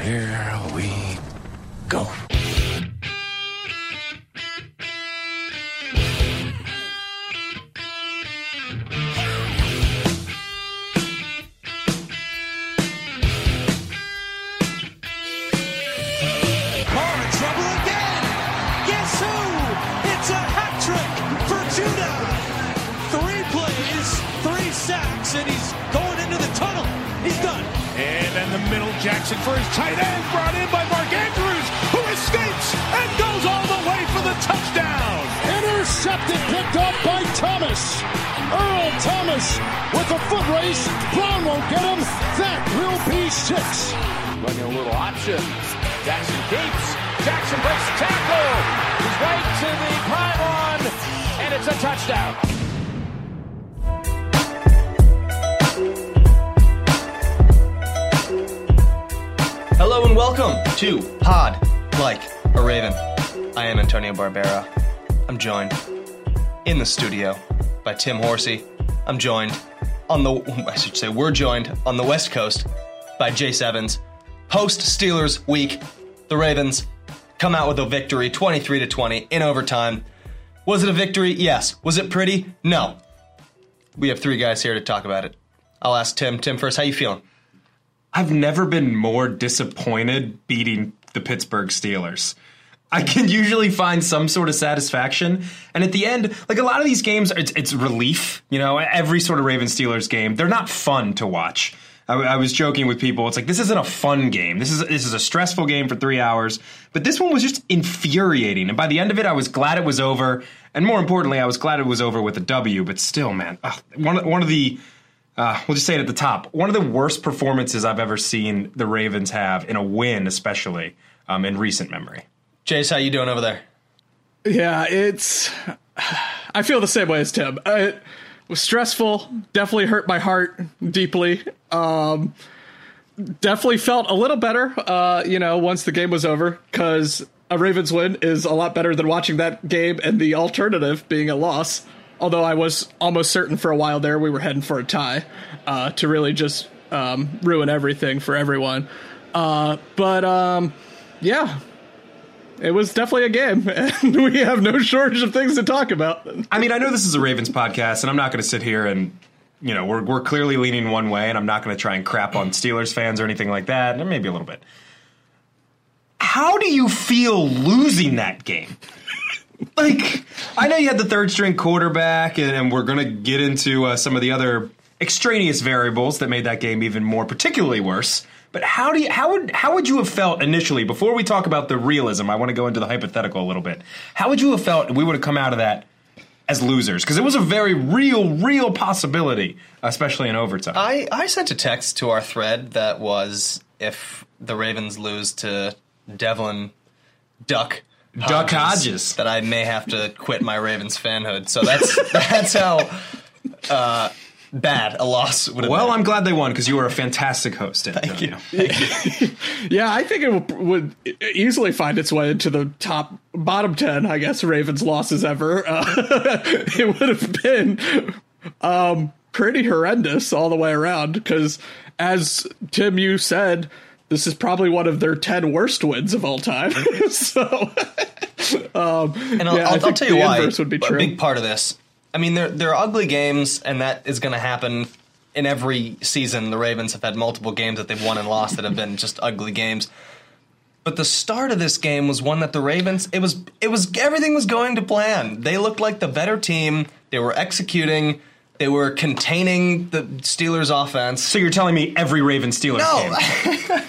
Here we go. Jackson for his tight end, brought in by Mark Andrews, who escapes and goes all the way for the touchdown. Intercepted, picked up by Thomas. Earl Thomas with a foot race. Brown won't get him. That will be six. Running a little option. Jackson keeps. Jackson breaks the tackle. He's right to the pylon, and it's a touchdown. Hello and welcome to Pod Like a Raven. I am Antonio Barbera. I'm joined in the studio by Tim Horsey. I'm joined on the, I should say, we're joined on the West Coast by Jace Evans. Post Steelers week, the Ravens come out with a victory 23 to 20 in overtime. Was it a victory? Yes. Was it pretty? No. We have three guys here to talk about it. I'll ask Tim. Tim first, how you feeling? I've never been more disappointed beating the Pittsburgh Steelers. I can usually find some sort of satisfaction, and at the end, like a lot of these games, it's, it's relief. You know, every sort of Ravens Steelers game, they're not fun to watch. I, I was joking with people. It's like this isn't a fun game. This is this is a stressful game for three hours. But this one was just infuriating, and by the end of it, I was glad it was over. And more importantly, I was glad it was over with a W. But still, man, ugh, one one of the uh, we'll just say it at the top. One of the worst performances I've ever seen the Ravens have in a win, especially um, in recent memory. Jace, how you doing over there? Yeah, it's. I feel the same way as Tim. It was stressful. Definitely hurt my heart deeply. Um, definitely felt a little better. Uh, you know, once the game was over, because a Ravens win is a lot better than watching that game and the alternative being a loss. Although I was almost certain for a while there we were heading for a tie uh, to really just um, ruin everything for everyone. Uh, but um, yeah, it was definitely a game, and we have no shortage of things to talk about. I mean, I know this is a Ravens podcast, and I'm not going to sit here and, you know, we're, we're clearly leaning one way, and I'm not going to try and crap on Steelers fans or anything like that, or maybe a little bit. How do you feel losing that game? Like, I know you had the third string quarterback, and, and we're going to get into uh, some of the other extraneous variables that made that game even more particularly worse. But how do you how would how would you have felt initially before we talk about the realism? I want to go into the hypothetical a little bit. How would you have felt we would have come out of that as losers? Because it was a very real, real possibility, especially in overtime. I, I sent a text to our thread that was if the Ravens lose to Devlin Duck Duck Hodges. that I may have to quit my Ravens fanhood. So that's that's how uh, bad a loss would well, been. I'm glad they won because you were a fantastic host. Thank you. Yeah, I think it would, would easily find its way into the top bottom ten. I guess Ravens losses ever. Uh, it would have been um, pretty horrendous all the way around. Because as Tim, you said, this is probably one of their ten worst wins of all time. so, um, And I'll, yeah, I I'll, I'll tell you why. inverse would be a true. big part of this. I mean, they're they're ugly games, and that is going to happen in every season, the Ravens have had multiple games that they've won and lost that have been just ugly games. But the start of this game was one that the Ravens it was it was everything was going to plan. They looked like the better team. They were executing. They were containing the Steelers offense. So you're telling me every Raven Steelers No. game?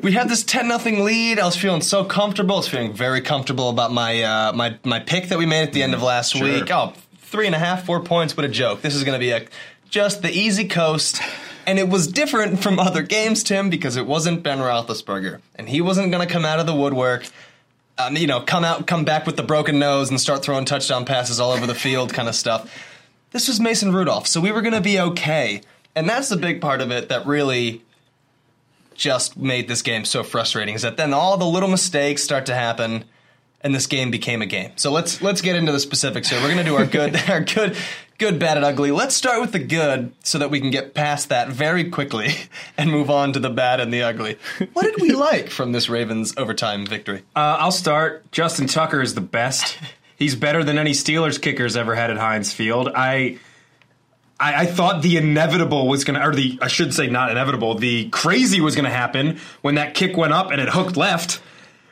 we had this 10 nothing lead. I was feeling so comfortable. I was feeling very comfortable about my uh, my my pick that we made at the end of last Sure. week. Oh, three and a half, four points. What a joke. This is going to be a just the easy coast. And it was different from other games, Tim, because it wasn't Ben Roethlisberger. And he wasn't going to come out of the woodwork, um, you know, come out, come back with the broken nose and start throwing touchdown passes all over the field kind of stuff. This was Mason Rudolph, so we were going to be okay. And that's the big part of it that really just made this game so frustrating is that then all the little mistakes start to happen and this game became a game. So let's let's get into the specifics here. We're going to do our good our good good bad and ugly. Let's start with the good so that we can get past that very quickly and move on to the bad and the ugly. What did we like from this Ravens overtime victory? Uh, I'll start. Justin Tucker is the best. He's better than any Steelers kickers ever had at Heinz Field. I, I, I thought the inevitable was going to, or the I should say not inevitable, the crazy was going to happen when that kick went up and it hooked left.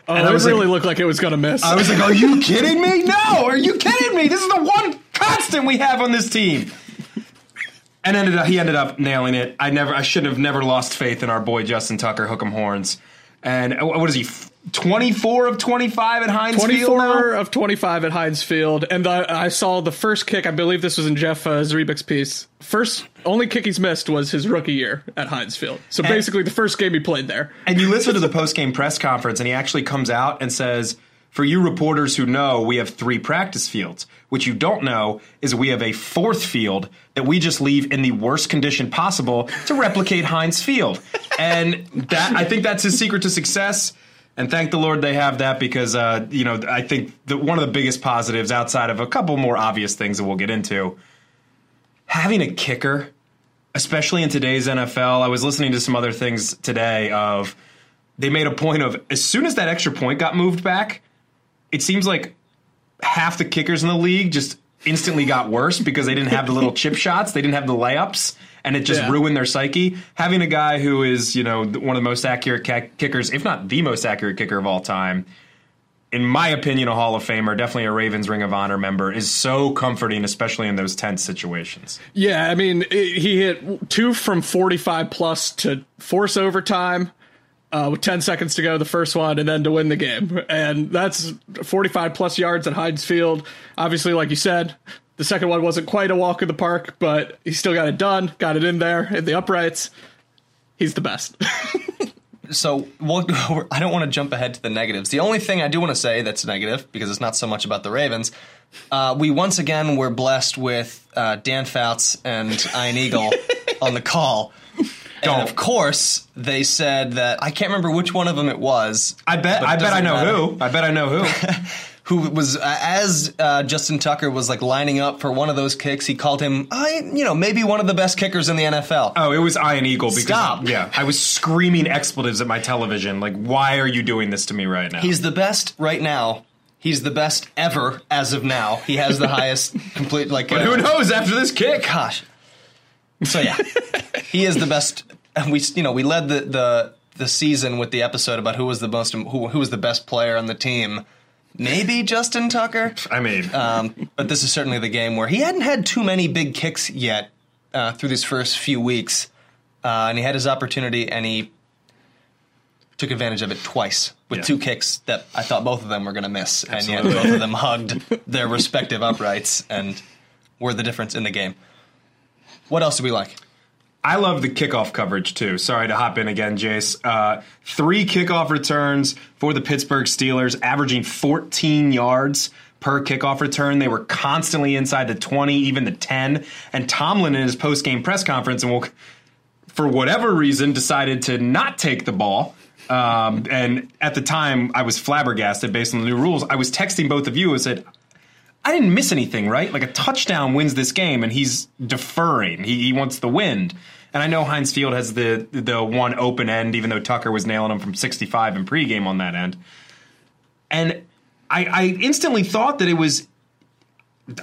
Oh, And I it was really like- looked like it was going to miss. I was like, "Are you kidding me? No, are you kidding me? This is the one constant we have on this team." And ended up, he ended up nailing it. I never, I should have never lost faith in our boy Justin Tucker, hook 'em horns. And uh, what is he? Twenty four of twenty five at Heinz Field 24 now? of 25 at Heinz Field. And I, I saw the first kick, I believe this was in Jeff uh, piece. First, only kick he's missed was his rookie year at Heinz Field. So basically, the first game he played there. And you listen to the post game press conference, and he actually comes out and says, "For you reporters who know, we have three practice fields. What you don't know is we have a fourth field that we just leave in the worst condition possible to replicate Heinz Field." And that I think that's his secret to success. And thank the Lord they have that because uh, you know I think one of the biggest positives outside of a couple more obvious things that we'll get into, having a kicker especially in today's NFL. I was listening to some other things today of they made a point of as soon as that extra point got moved back, it seems like half the kickers in the league just instantly got worse because they didn't have the little chip shots, they didn't have the layups, and it just Yeah. ruined their psyche. Having a guy who is, you know, one of the most accurate kickers, if not the most accurate kicker of all time, in my opinion, a Hall of Famer, definitely a Ravens Ring of Honor member, is so comforting, especially in those tense situations. Yeah, I mean, he hit two from 45 plus to force overtime uh, with 10 seconds to go, the first one, and then to win the game. And that's 45 plus yards at Heinz Field. Obviously, like you said, the second one wasn't quite a walk in the park, but he still got it done, got it in there in the uprights. He's the best. So we'll, I don't want to jump ahead to the negatives. The only thing I do want to say that's negative, because it's not so much about the Ravens, uh, we once again were blessed with uh, Dan Fouts and Ian Eagle on the call. And of course, they said that I can't remember which one of them it was. I bet. I bet I know matter. who. I bet I know who. Who was uh, as uh, Justin Tucker was like lining up for one of those kicks? He called him, I, you know, maybe one of the best kickers in the NFL. Oh, it was Iron Eagle. Because, Stop. Yeah, I was screaming expletives at my television. Like, why are you doing this to me right now? He's the best right now. He's the best ever as of now. He has the highest complete like. but who knows after this kick? Gosh. So yeah, he is the best. And we, you know, we led the the the season with the episode about who was the most who who was the best player on the team. Maybe Justin Tucker. I mean, Um, but this is certainly the game where he hadn't had too many big kicks yet uh, through these first few weeks, uh, and he had his opportunity, and he took advantage of it twice with Yeah. two kicks that I thought both of them were going to miss, and yet both of them hugged their respective uprights and were the difference in the game. What else do we like? I love the kickoff coverage too. Sorry to hop in again, Jace. Uh, three kickoff returns for the Pittsburgh Steelers, averaging 14 yards per kickoff return. They were constantly inside the 20, even the 10. And Tomlin in his post game press conference, and will, for whatever reason, decided to not take the ball. Um, and at the time, I was flabbergasted based on the new rules. I was texting both of you and said, I didn't miss anything, right? Like a touchdown wins this game, and he's deferring. He, he wants the wind. And I know Heinz Field has the the one open end, even though Tucker was nailing him from 65 in pregame on that end. And I, I instantly thought that it was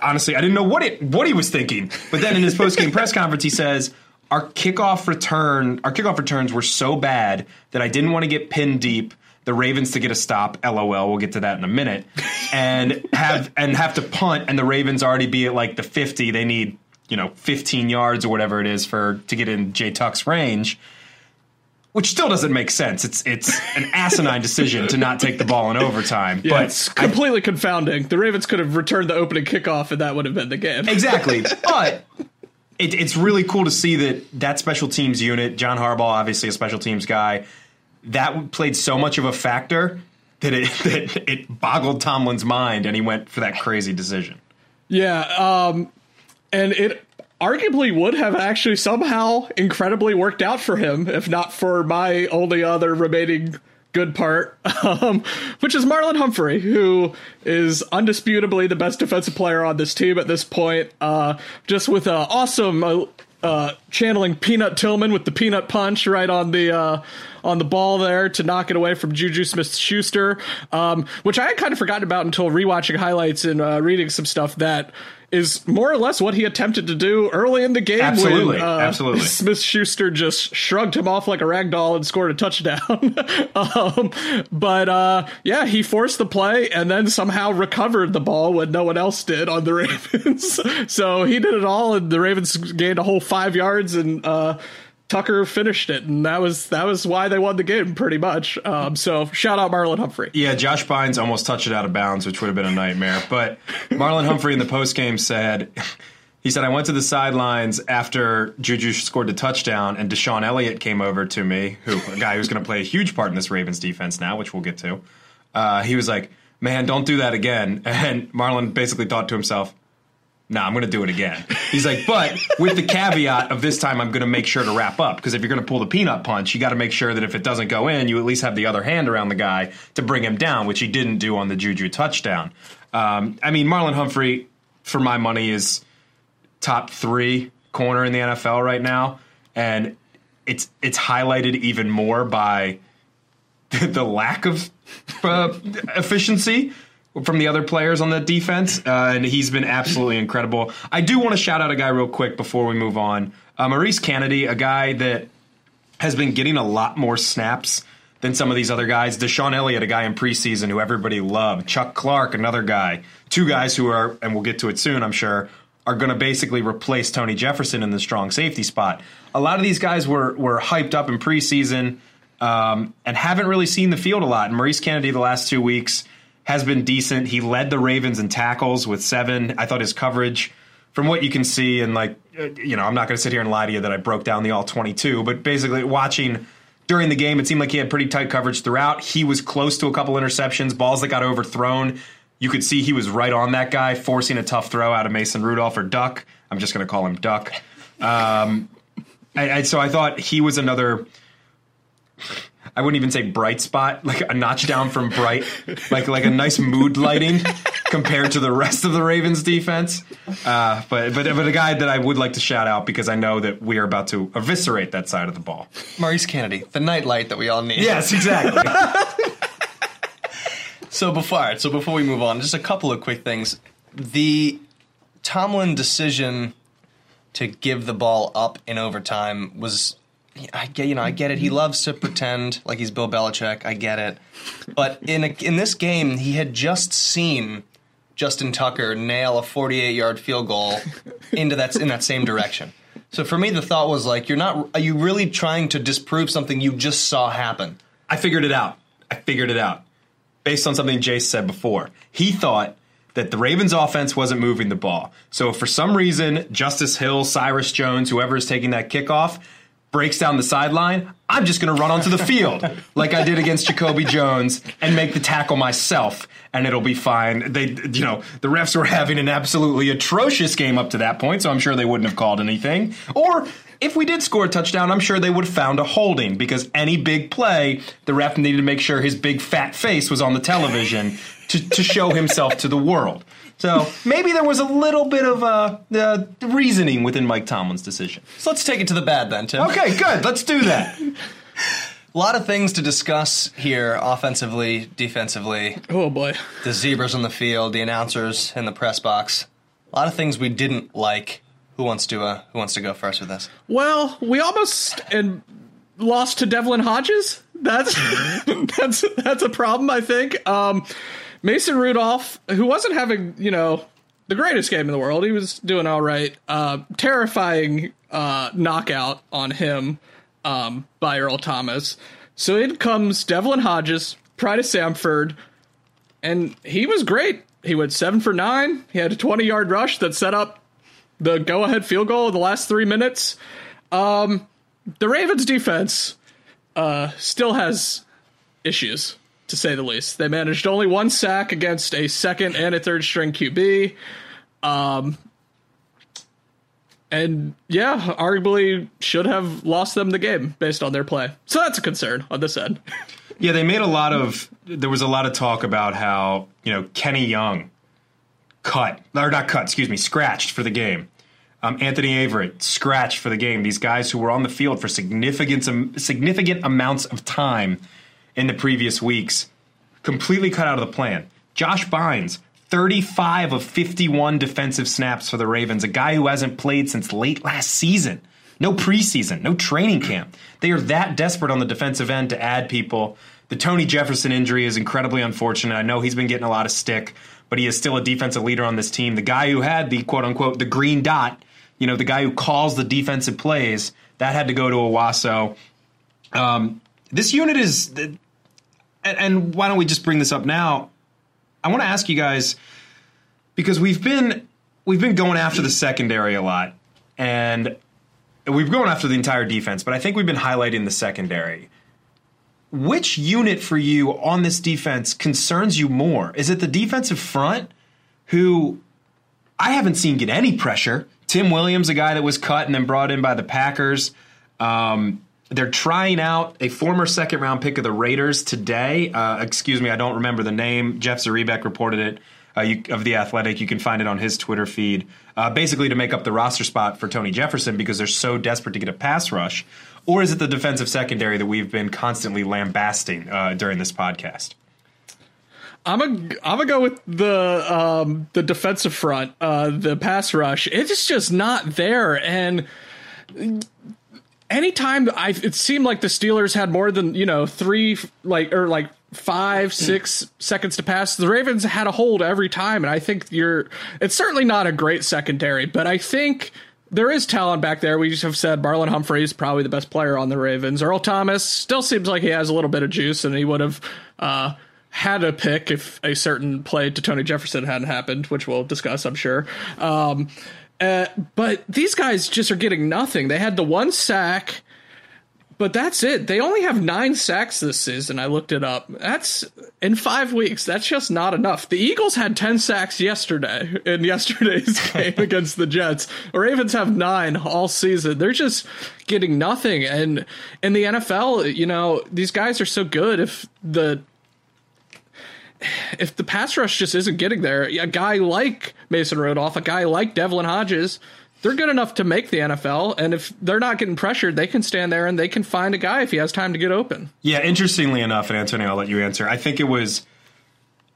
honestly, I didn't know what it what he was thinking. But then in his postgame press conference, he says. Our kickoff return, our kickoff returns were so bad that I didn't want to get pinned deep the Ravens to get a stop. LOL. We'll get to that in a minute, and have and have to punt, and the Ravens already be at like the fifty. They need you know 15 yards or whatever it is for to get in Jay Tuck's range. Which still doesn't make sense. It's it's an asinine decision to not take the ball in overtime. Yeah, but it's completely confounding. The Ravens could have returned the opening kickoff, and that would have been the game. Exactly. but it, it's really cool to see that that special teams unit, John Harbaugh, obviously a special teams guy, that played so much of a factor that it that it boggled Tomlin's mind, and he went for that crazy decision. Yeah, um, and it arguably would have actually somehow incredibly worked out for him if not for my only other remaining good part, um, which is Marlon Humphrey, who is undisputably the best defensive player on this team at this point. Uh, just with an awesome uh, uh, channeling Peanut Tillman with the peanut punch right on the uh, on the ball there to knock it away from Juju Smith Schuster, um, which I had kind of forgotten about until rewatching highlights and uh, reading some stuff that is more or less what he attempted to do early in the game. Absolutely, when, uh, absolutely. Smith Schuster just shrugged him off like a rag doll and scored a touchdown. um, but uh, yeah, he forced the play and then somehow recovered the ball when no one else did on the Ravens. so he did it all, and the Ravens gained a whole five yards and. Uh, Tucker finished it, and that was that was why they won the game pretty much. Um, so shout out Marlon Humphrey. Yeah, Josh Bynes almost touched it out of bounds, which would have been a nightmare. But Marlon Humphrey in the post game said. He said, I went to the sidelines after Juju scored the touchdown, and DeShon Elliott came over to me, who a guy who's going to play a huge part in this Ravens defense now, which we'll get to. Uh, he was like, Man, don't do that again. And Marlon basically thought to himself, nah, I'm going to do it again. He's like, but with the caveat of this time, I'm going to make sure to wrap up because if you're going to pull the peanut punch, you got to make sure that if it doesn't go in, you at least have the other hand around the guy to bring him down, which he didn't do on the Juju touchdown. Um, I mean, Marlon Humphrey, for my money, is top three corner in the NFL right now, and it's it's highlighted even more by the lack of uh, efficiency from the other players on the defense, uh, and he's been absolutely incredible. I do want to shout out a guy real quick before we move on. Uh, Maurice Canady, a guy that has been getting a lot more snaps than some of these other guys. DeShon Elliott, a guy in preseason who everybody loved. Chuck Clark, another guy. Two guys who are, and we'll get to it soon, I'm sure, are going to basically replace Tony Jefferson in the strong safety spot. A lot of these guys were were hyped up in preseason um, and haven't really seen the field a lot. And Maurice Canady, the last two weeks has been decent. He led the Ravens in tackles with seven. I thought his coverage, from what you can see, and like, uh, you know, I'm not going to sit here and lie to you that I broke down the all 22, but basically watching during the game, it seemed like he had pretty tight coverage throughout. He was close to a couple interceptions, balls that got overthrown. You could see he was right on that guy, forcing a tough throw out of Mason Rudolph or Duck. I'm just going to call him Duck. Um, I, I, so I thought he was another I wouldn't even say bright spot, like a notch down from bright, like like a nice mood lighting compared to the rest of the Ravens defense. Uh, but but but a guy that I would like to shout out because I know that we are about to eviscerate that side of the ball. Maurice Canady, the nightlight that we all need. Yes, exactly. so before right, so before we move on, just a couple of quick things. The Tomlin decision to give the ball up in overtime was I get you know I get it. He loves to pretend like he's Bill Belichick. I get it, but in a, in this game, he had just seen Justin Tucker nail a 48 yard field goal into that in that same direction. So for me, the thought was like, you're not. Are you really trying to disprove something you just saw happen? I figured it out. I figured it out based on something Jace said before. He thought that the Ravens offense wasn't moving the ball. So for some reason, Justice Hill, Cyrus Jones, whoever is taking that kickoff breaks down the sideline, I'm just going to run onto the field like I did against Jacoby Jones and make the tackle myself, and it'll be fine. They, you know, the refs were having an absolutely atrocious game up to that point, so I'm sure they wouldn't have called anything. Or if we did score a touchdown, I'm sure they would have found a holding because any big play, the ref needed to make sure his big fat face was on the television to, to show himself to the world. So maybe there was a little bit of uh, uh, reasoning within Mike Tomlin's decision. So let's take it to the bad then, Tim. Okay, good. Let's do that. A lot of things to discuss here offensively, defensively. Oh boy. The zebras on the field, the announcers in the press box. A lot of things we didn't like. Who wants to uh, Who wants to go first with this? Well, we almost and lost to Devlin Hodges. That's that's that's a problem, I think. Um, Mason Rudolph, who wasn't having you know the greatest game in the world, he was doing all right. Uh, terrifying uh, knockout on him um, by Earl Thomas. So in comes Devlin Hodges, Pride of Samford, and he was great. He went seven for nine. He had a 20 yard rush that set up the go ahead field goal in the last three minutes. Um, the Ravens defense uh, still has issues, to say the least. They managed only one sack against a second and a third string QB. Um, and yeah, arguably should have lost them the game based on their play. So that's a concern on this end. Yeah, they made a lot of. There was a lot of talk about how you know Kenny Young cut or not cut, excuse me, scratched for the game. Um, Anthony Averett scratched for the game. These guys who were on the field for significant significant amounts of time in the previous weeks completely cut out of the plan. Josh Bynes 35 of 51 defensive snaps for the Ravens, a guy who hasn't played since late last season. No preseason, no training camp. They are that desperate on the defensive end to add people. The Tony Jefferson injury is incredibly unfortunate. I know he's been getting a lot of stick, but he is still a defensive leader on this team. The guy who had the quote unquote the green dot, you know, the guy who calls the defensive plays, that had to go to Onwuasor. Um, this unit is, and, why don't we just bring this up now? I want to ask you guys because we've been we've been going after the secondary a lot, and we've gone after the entire defense, but I think we've been highlighting the secondary. Which unit for you on this defense concerns you more? Is it the defensive front, who I haven't seen get any pressure? Tim Williams, a guy that was cut and then brought in by the Packers. Um, they're trying out a former second round pick of the Raiders today. Uh, excuse me, I don't remember the name. Jeff Zrebiec reported it uh, you, of the Athletic. You can find it on his Twitter feed. Uh, basically, to make up the roster spot for Tony Jefferson because they're so desperate to get a pass rush. Or is it the defensive secondary that we've been constantly lambasting uh, during this podcast? I'm a I'm gonna go with the um, the defensive front, uh, the pass rush. It's just not there, and anytime I it seemed like the Steelers had more than you know three like or like five six seconds to pass the ravens had a hold every time and i think you're it's certainly not a great secondary but i think there is talent back there. We just have said marlon humphrey is probably the best player on the ravens. Earl thomas still seems like he has a little bit of juice and he would have uh, had a pick if a certain play to tony jefferson hadn't happened which we'll discuss i'm sure. Um, uh, but these guys just are getting nothing. They had the one sack, but that's it. They only have nine sacks this season. I looked it up. That's in five weeks. That's just not enough. The Eagles had 10 sacks yesterday in yesterday's game against the Jets. Ravens have nine all season. They're just getting nothing. And in the NFL, you know, these guys are so good. If the if the pass rush just isn't getting there, a guy like Mason Rudolph, a guy like Devlin Hodges, they're good enough to make the NFL. And if they're not getting pressured, they can stand there and they can find a guy if he has time to get open. Yeah, interestingly enough, and Antonio, I'll let you answer. I think it was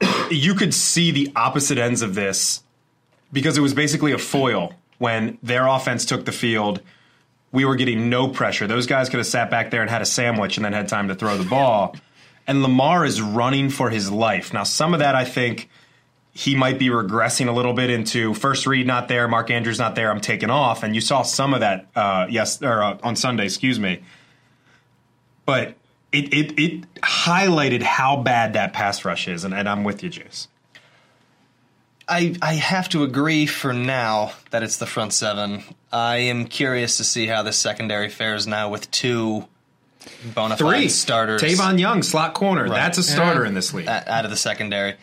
you could see the opposite ends of this because it was basically a foil when their offense took the field. We were getting no pressure. Those guys could have sat back there and had a sandwich and then had time to throw the ball and Lamar is running for his life. Now, some of that I think he might be regressing a little bit into first read not there, Mark Andrews not there, I'm taking off, and you saw some of that uh, yes or uh, on Sunday, excuse me. But it, it it highlighted how bad that pass rush is, and, and I'm with you, Juice. I I have to agree for now that it's the front seven. I am curious to see how the secondary fares now with two bona fide Three starters. Tavon Young, slot corner. Right. That's a starter in this league. out of the secondary.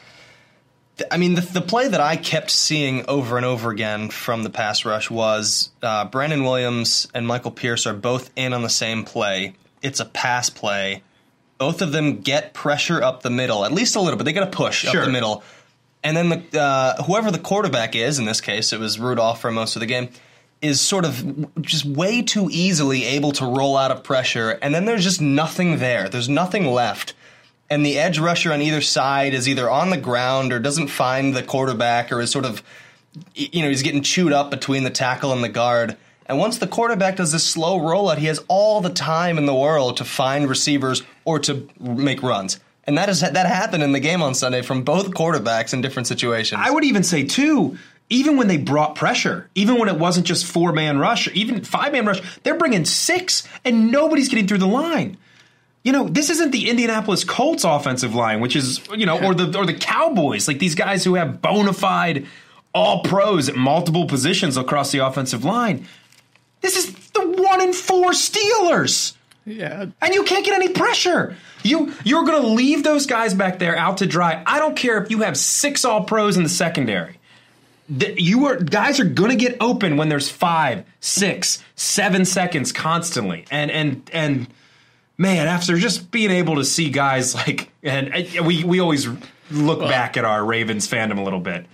I mean, the, the play that I kept seeing over and over again from the pass rush was uh, Brandon Williams and Michael Pierce are both in on the same play. It's a pass play. Both of them get pressure up the middle, at least a little bit. They get a push Sure. up the middle. And then the, uh, whoever the quarterback is, in this case, it was Rudolph for most of the game, is sort of just way too easily able to roll out of pressure. And then there's just nothing there. There's nothing left and the edge rusher on either side is either on the ground or doesn't find the quarterback or is sort of you know, he's getting chewed up between the tackle and the guard. And once the quarterback does this slow rollout, he has all the time in the world to find receivers or to make runs. And that is that happened in the game on Sunday from both quarterbacks in different situations. I would even say too, even when they brought pressure, even when it wasn't just four man rush, even five man rush, they're bringing six, and nobody's getting through the line. You know, this isn't the Indianapolis Colts offensive line, which is you know, or the or the Cowboys, like these guys who have bona fide all pros at multiple positions across the offensive line. This is the one in four Steelers. Yeah. And you can't get any pressure. You you're going to leave those guys back there out to dry. I don't care if you have six all pros in the secondary. The, you are guys are going to get open when there's five, six, seven seconds constantly. And and and man, after just being able to see guys like and, and we we always look well, back at our Ravens fandom a little bit.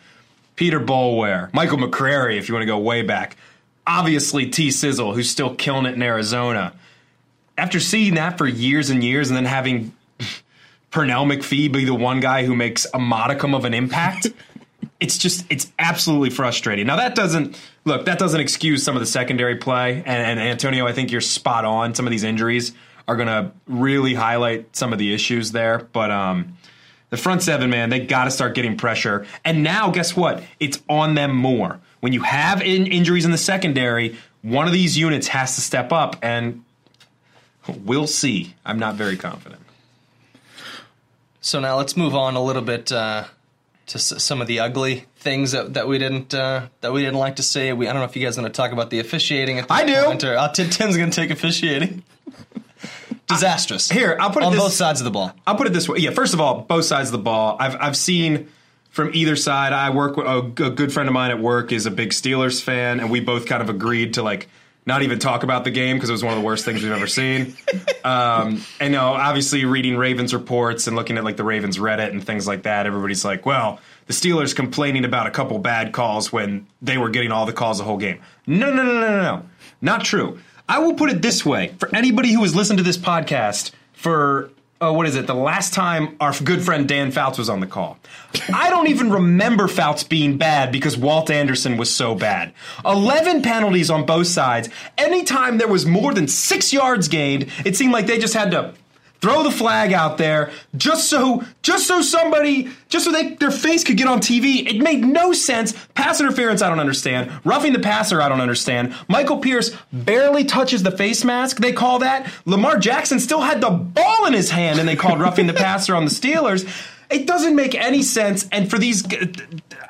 Peter Boulware, Michael McCrary, if you want to go way back obviously T Sizzle, who's still killing it in Arizona. After seeing that for years and years, and then having Pernell McPhee be the one guy who makes a modicum of an impact, it's just it's absolutely frustrating. Now that doesn't look that doesn't excuse some of the secondary play, and, and Antonio, I think you're spot on. Some of these injuries are going to really highlight some of the issues there, but um, the front seven, man, they got to start getting pressure. And now, guess what? It's on them more when you have in injuries in the secondary, one of these units has to step up, and we'll see. I'm not very confident. So now let's move on a little bit uh, to s- some of the ugly things that, that we didn't uh, that we didn't like to see. We I don't know if you guys are going to talk about the officiating. At I do. Or, uh, Tim's going to take officiating. Disastrous. Here, I'll put it on this, both sides of the ball. I'll put it this way. Yeah, first of all, both sides of the ball. I've I've seen from either side. I work with a, a good friend of mine at work is a big Steelers fan, and we both kind of agreed to like not even talk about the game because it was one of the worst things we've ever seen. Um, and know, obviously, reading Ravens reports and looking at like the Ravens Reddit and things like that, everybody's like, "Well, the Steelers complaining about a couple bad calls when they were getting all the calls the whole game." No, no, no, no, no, no, not true. I will put it this way: for anybody who has listened to this podcast for oh, what is it? The last time our good friend Dan Fouts was on the call. I don't even remember Fouts being bad because Walt Anderson was so bad. 11 penalties on both sides. Anytime there was more than six yards gained, it seemed like they just had to throw the flag out there just so just so somebody just so they their face could get on TV. It made no sense. Pass interference, I don't understand. Roughing the passer, I don't understand. Michael Pierce barely touches the face mask. They call that. Lamar Jackson still had the ball in his hand, and they called roughing the passer on the Steelers. It doesn't make any sense. And for these,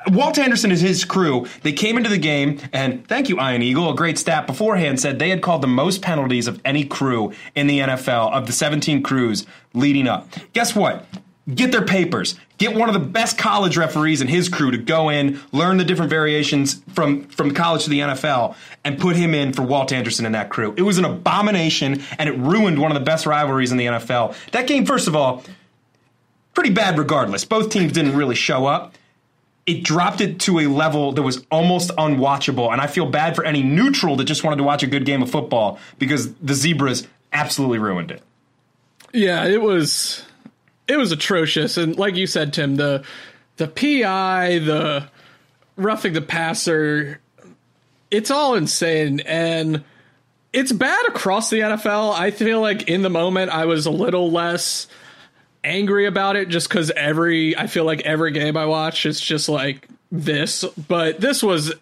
Walt Anderson and his crew, they came into the game, and thank you, Iron Eagle, a great stat beforehand, said they had called the most penalties of any crew in the NFL of the 17 crews leading up. Guess what? Get their papers. Get one of the best college referees and his crew to go in, learn the different variations from, from college to the NFL, and put him in for Walt Anderson and that crew. It was an abomination, and it ruined one of the best rivalries in the NFL. That game, first of all, pretty bad regardless. Both teams didn't really show up. It dropped it to a level that was almost unwatchable, and I feel bad for any neutral that just wanted to watch a good game of football because the Zebras absolutely ruined it. Yeah, it was it was atrocious, and like you said, Tim, the the PI, the roughing the passer, it's all insane, and it's bad across the NFL. I feel like in the moment I was a little less angry about it just because every I feel like every game I watch is just like this. But this was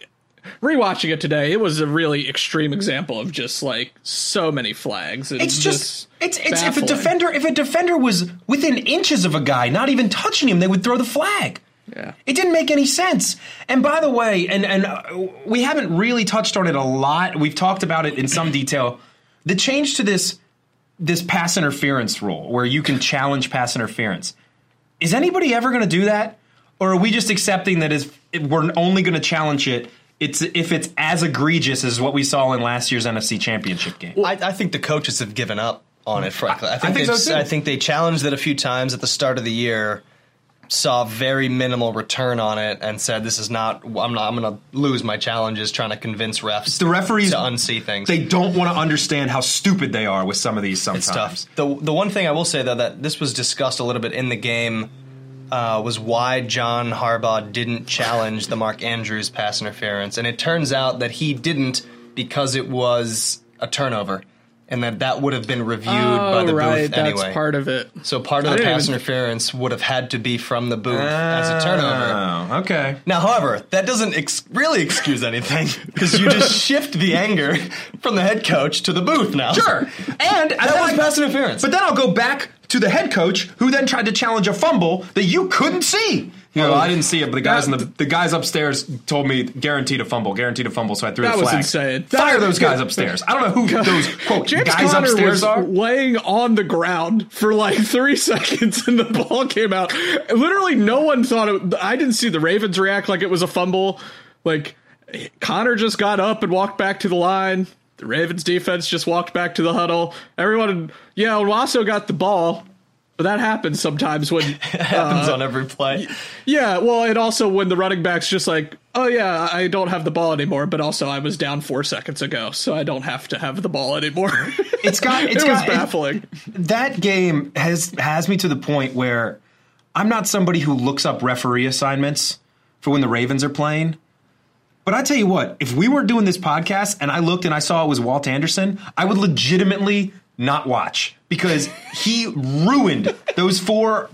rewatching it today. It was a really extreme example of just like so many flags. It's just it's it's baffling. if a defender if a defender was within inches of a guy, not even touching him, they would throw the flag. Yeah. It didn't make any sense. And by the way, and and uh, we haven't really touched on it a lot. We've talked about it in some detail. The change to this this pass interference rule where you can challenge pass interference. Is anybody ever going to do that? Or are we just accepting that is we're only going to challenge it it's if it's as egregious as what we saw in last year's NFC Championship game? I, I think the coaches have given up on it. Frankly, I think, I think so I think they challenged it a few times at the start of the year saw very minimal return on it and said this is not I'm not I'm going to lose my challenges trying to convince refs the referees to unsee things. They don't want to understand how stupid they are with some of these sometimes. It's tough. The the one thing I will say though that this was discussed a little bit in the game uh, was why John Harbaugh didn't challenge the Mark Andrews pass interference, and it turns out that he didn't because it was a turnover, and that that would have been reviewed by the Oh, right, booth that's anyway. part of it. so part of I the pass even- interference would have had to be from the booth as a turnover. Oh, okay. Now, however, that doesn't ex- really excuse anything because you just shift the anger from the head coach to the booth now. Sure. And that was pass interference. But then I'll go back to the head coach who then tried to challenge a fumble that you couldn't see. You know, oh. I didn't see it, but the guys in the the guys upstairs told me guaranteed a fumble, guaranteed a fumble, so I threw That the was flag. insane. Fire That- those guys upstairs. I don't know who those quote James guys Conner upstairs was are. laying on the ground for like three seconds, and the ball came out. Literally, no one thought it. I didn't see the Ravens react like it was a fumble. Like Conner just got up and walked back to the line. The Ravens defense just walked back to the huddle. Everyone, yeah, Wasso got the ball, but that happens sometimes when happens uh, on every play. yeah, well, and also when the running back's just like, oh yeah, I don't have the ball anymore, but also I was down four seconds ago, so I don't have to have the ball anymore. It's got it's it got was baffling. that game has has me to the point where I'm not somebody who looks up referee assignments for when the Ravens are playing. But I tell you what, if we weren't doing this podcast and I looked and I saw it was Walt Anderson, I would legitimately not watch because he ruined those four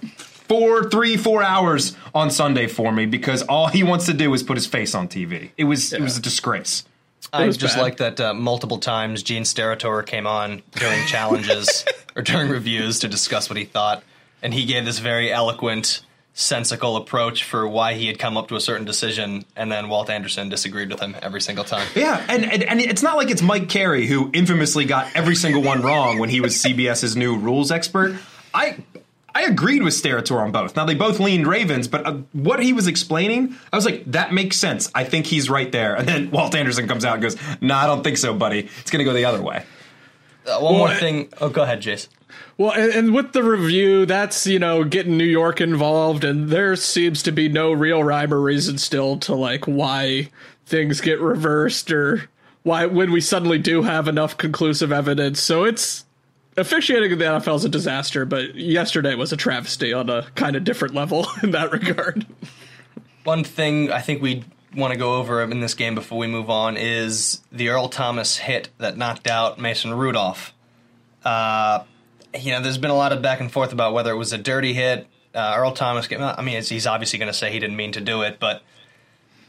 four three four hours on Sunday for me because all he wants to do is put his face on TV. It was it was a disgrace. I was just bad. like that uh, multiple times Gene Steratore came on during challenges or during reviews to discuss what he thought, and he gave this very eloquent, sensical approach for why he had come up to a certain decision, and then Walt Anderson disagreed with him every single time. Yeah, and, and and it's not like it's Mike Carey who infamously got every single one wrong when he was CBS's new rules expert. I I agreed with Steratore on both. Now they both leaned Ravens, but uh, what he was explaining, I was like, that makes sense. I think he's right there. And then Walt Anderson comes out and goes, "No, I don't think so, buddy. It's going to go the other way." Uh, one more thing. Oh, go ahead, Jace. Well, and, and with the review, that's you know getting New York involved, and there seems to be no real rhyme or reason still to like why things get reversed or why when we suddenly do have enough conclusive evidence. So it's officiating in the NFL is a disaster, but yesterday was a travesty on a kind of different level in that regard. One thing I think we want to go over in this game before we move on is the Earl Thomas hit that knocked out Mason Rudolph. Uh, you know, there's been a lot of back and forth about whether it was a dirty hit. Uh, Earl Thomas, I mean, he's obviously going to say he didn't mean to do it, but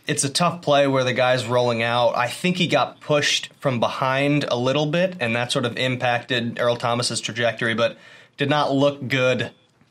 it's a tough play where the guy's rolling out. I think he got pushed from behind a little bit, and that sort of impacted Earl Thomas's trajectory, but did not look good.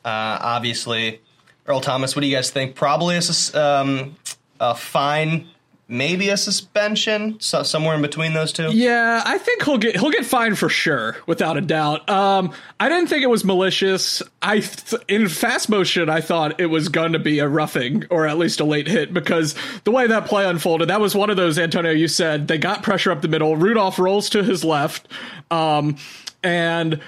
Uh, obviously, Earl Thomas, what do you guys think? Probably a, um, a fine, maybe a suspension, so somewhere in between those two. Yeah, I think he'll get he'll get fined for sure, without a doubt. Um, I didn't think it was malicious. I th- in fast motion, I thought it was going to be a roughing or at least a late hit because the way that play unfolded, that was one of those. Antonio, you said they got pressure up the middle. Rudolph rolls to his left, um, and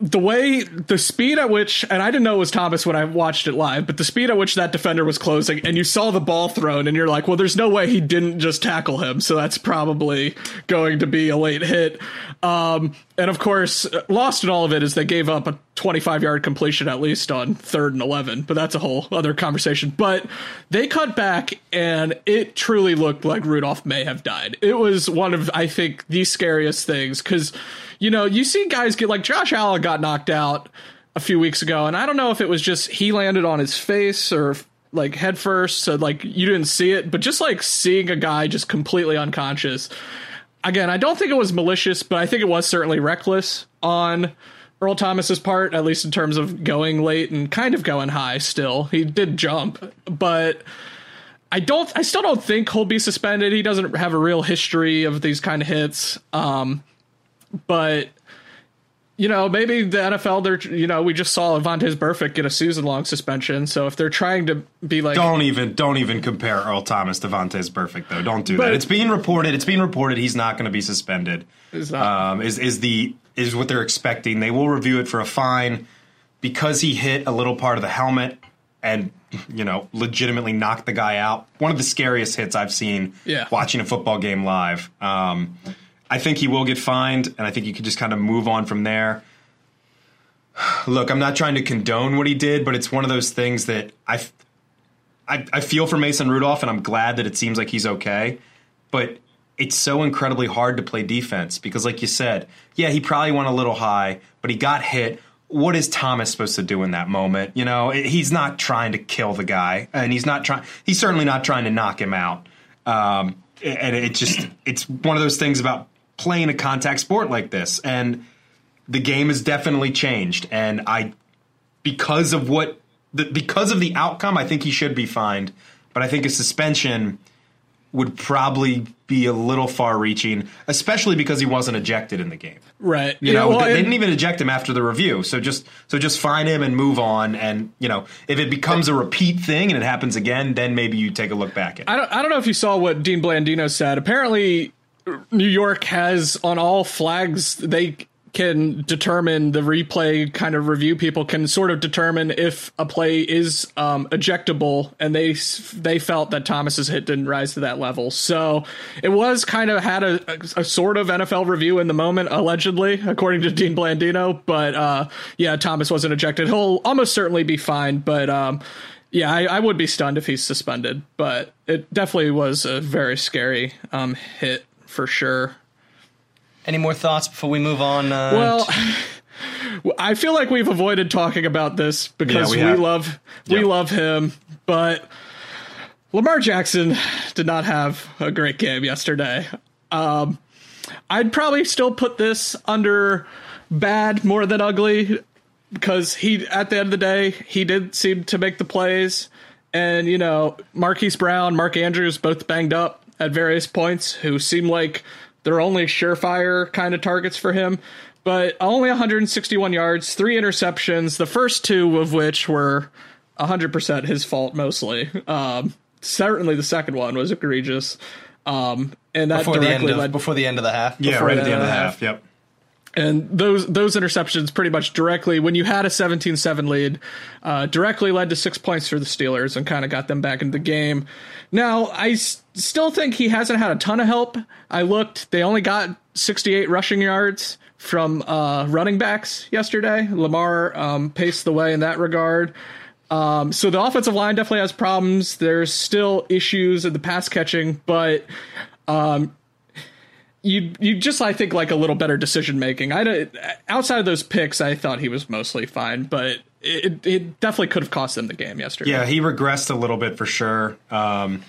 the way the speed at which and I didn't know it was Thomas when I watched it live, but the speed at which that defender was closing and you saw the ball thrown and you're like, well, there's no way he didn't just tackle him, so that's probably going to be a late hit. Um, and of course, lost in all of it is they gave up a 25 yard completion at least on third and 11, but that's a whole other conversation. But they cut back and it truly looked like Rudolph may have died. It was one of, I think, the scariest things because you know, you see guys get like Josh Allen got knocked out a few weeks ago, and I don't know if it was just he landed on his face or like head first, so like you didn't see it, but just like seeing a guy just completely unconscious. Again, I don't think it was malicious, but I think it was certainly reckless on Earl Thomas's part, at least in terms of going late and kind of going high still. He did jump, but I don't I still don't think he'll be suspended. He doesn't have a real history of these kind of hits. Um but you know, maybe the NFL, they're you know, we just saw Vontaze Burfict get a season long suspension. So if they're trying to be like, Don't even don't even compare Earl Thomas to Vontaze Burfict though. Don't do that. It's being reported. It's being reported. He's not going to be suspended. Is not. Um, is is the is what they're expecting. They will review it for a fine because he hit a little part of the helmet and you know legitimately knocked the guy out. One of the scariest hits I've seen Yeah. watching a football game live. Um, I think he will get fined, and I think you could just kind of move on from there. Look, I'm not trying to condone what he did, but it's one of those things that I, I, I feel for Mason Rudolph, and I'm glad that it seems like he's okay. But it's so incredibly hard to play defense because, like you said, yeah, he probably went a little high, but he got hit. What is Thomas supposed to do in that moment? You know, he's not trying to kill the guy, and he's not trying. He's certainly not trying to knock him out. Um, and it just it's one of those things about playing a contact sport like this, and the game has definitely changed. And I, because of what, the, because of the outcome, I think he should be fined. But I think a suspension would probably be a little far reaching, especially because he wasn't ejected in the game. Right. You yeah, know, well, they, they, didn't even eject him after the review. So just so just fine him and move on. And you know, if it becomes a repeat thing and it happens again, then maybe you take a look back at. I don't. I don't know if you saw what Dean Blandino said. Apparently, New York has on all flags they can determine the replay kind of review people can sort of determine if a play is um, ejectable and they they felt that Thomas's hit didn't rise to that level. So it was kind of had a, a, a sort of NFL review in the moment allegedly according to Dean Blandino but uh, yeah Thomas wasn't ejected. He'll almost certainly be fine but um, yeah, I, I, would be stunned if he's suspended, but it definitely was a very scary um, hit for sure. Any more thoughts before we move on? Uh, well, I feel like we've avoided talking about this because yeah, we, we love we love him, but Lamar Jackson did not have a great game yesterday. Um, I'd probably still put this under bad more than ugly because he at the end of the day he did seem to make the plays and you know Marquise Brown, Mark Andrews both banged up at various points who seem like they're only surefire kind of targets for him. But only 161 yards, three interceptions, the first two of which were 100% his fault mostly. Um, certainly the second one was egregious. Um, and that before the end of, led, before the end of the half. Yeah, right at the end of the half. half. Yep. And those those interceptions pretty much directly when you had a 17-7 lead, uh, directly led to six points for the Steelers and kind of got them back into the game. Now I s- still think he hasn't had a ton of help. I looked; they only got 68 rushing yards from uh, running backs yesterday. Lamar um, paced the way in that regard. Um, so the offensive line definitely has problems. There's still issues in the pass catching, but um, you you just I think like a little better decision making. I outside of those picks, I thought he was mostly fine, but it it definitely could have cost them the game yesterday. Yeah, he regressed a little bit for sure. Um,